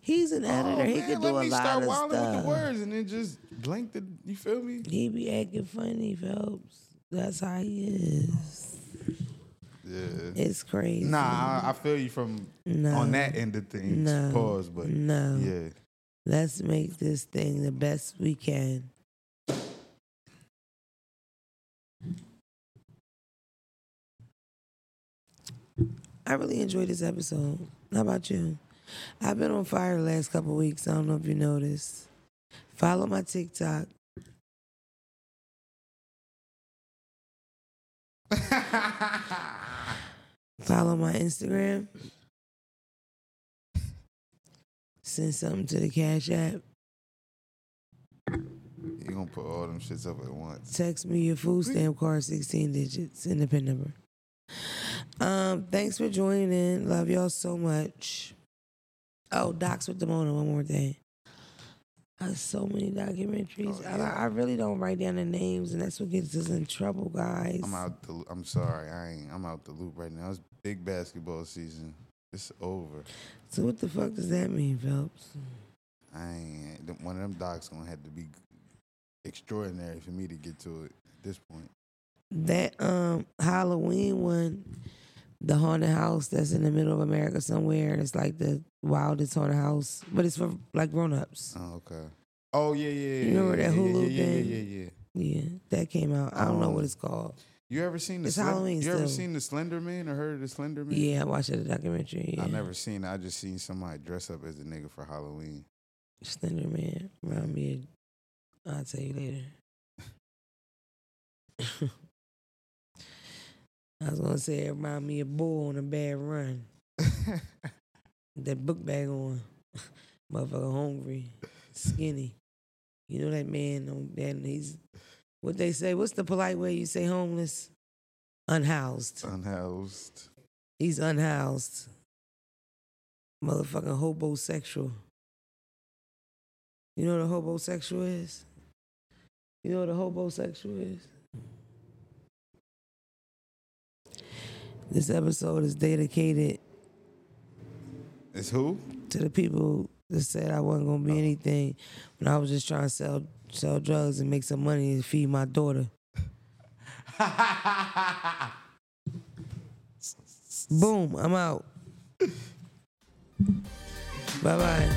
He's an editor. Oh, he man, could do a lot start of wilding stuff. with the words and then just blank the. You feel me? He be acting funny, Phelps. That's how he is. Yeah. It's crazy. Nah, I, I feel you from no, on that end of things. No. Pause, but no. yeah. Let's make this thing the best we can. I really enjoyed this episode. How about you? I've been on fire the last couple weeks. I don't know if you noticed. Follow my TikTok. Follow my Instagram. Send something to the Cash App. You gonna put all them shits up at once. Text me your food stamp card, 16 digits, and the PIN number. Um, thanks for joining in. Love y'all so much. Oh, Docs with Demona, one more thing. I have so many documentaries. Oh, I, yeah. I really don't write down the names, and that's what gets us in trouble, guys. I'm out. The, I'm sorry. I ain't. I'm out the loop right now. It's big basketball season. It's over. So what the fuck does that mean, Phelps? I ain't. One of them docs gonna have to be extraordinary for me to get to it at this point. That um Halloween one, the haunted house that's in the middle of America somewhere, and it's like the wildest haunted house, but it's for like grown ups. Oh, okay. Oh yeah, yeah. yeah You remember yeah, that yeah, Hulu yeah, thing? Yeah, yeah, yeah. Yeah, that came out. I don't know Um, what it's called. You ever seen the It's Slen- Halloween You ever still. seen the Slender Man or heard of the Slender Man? Yeah, I watched the documentary. Yeah. I never seen it. I just seen somebody dress up as a nigga for Halloween. Slender Man. Remind me I'll tell you later. I was gonna say it remind me of Bull on a bad run. That book bag on. Motherfucker hungry, skinny. You know that man on that he's what they say, what's the polite way you say homeless? Unhoused. Unhoused. He's unhoused. Motherfucking hobosexual. You know what a hobosexual is? You know what a hobosexual is? This episode is dedicated It's who? to the people that said I wasn't gonna be oh. anything when I was just trying to sell sell drugs and make some money and feed my daughter. Boom, I'm out. Bye bye.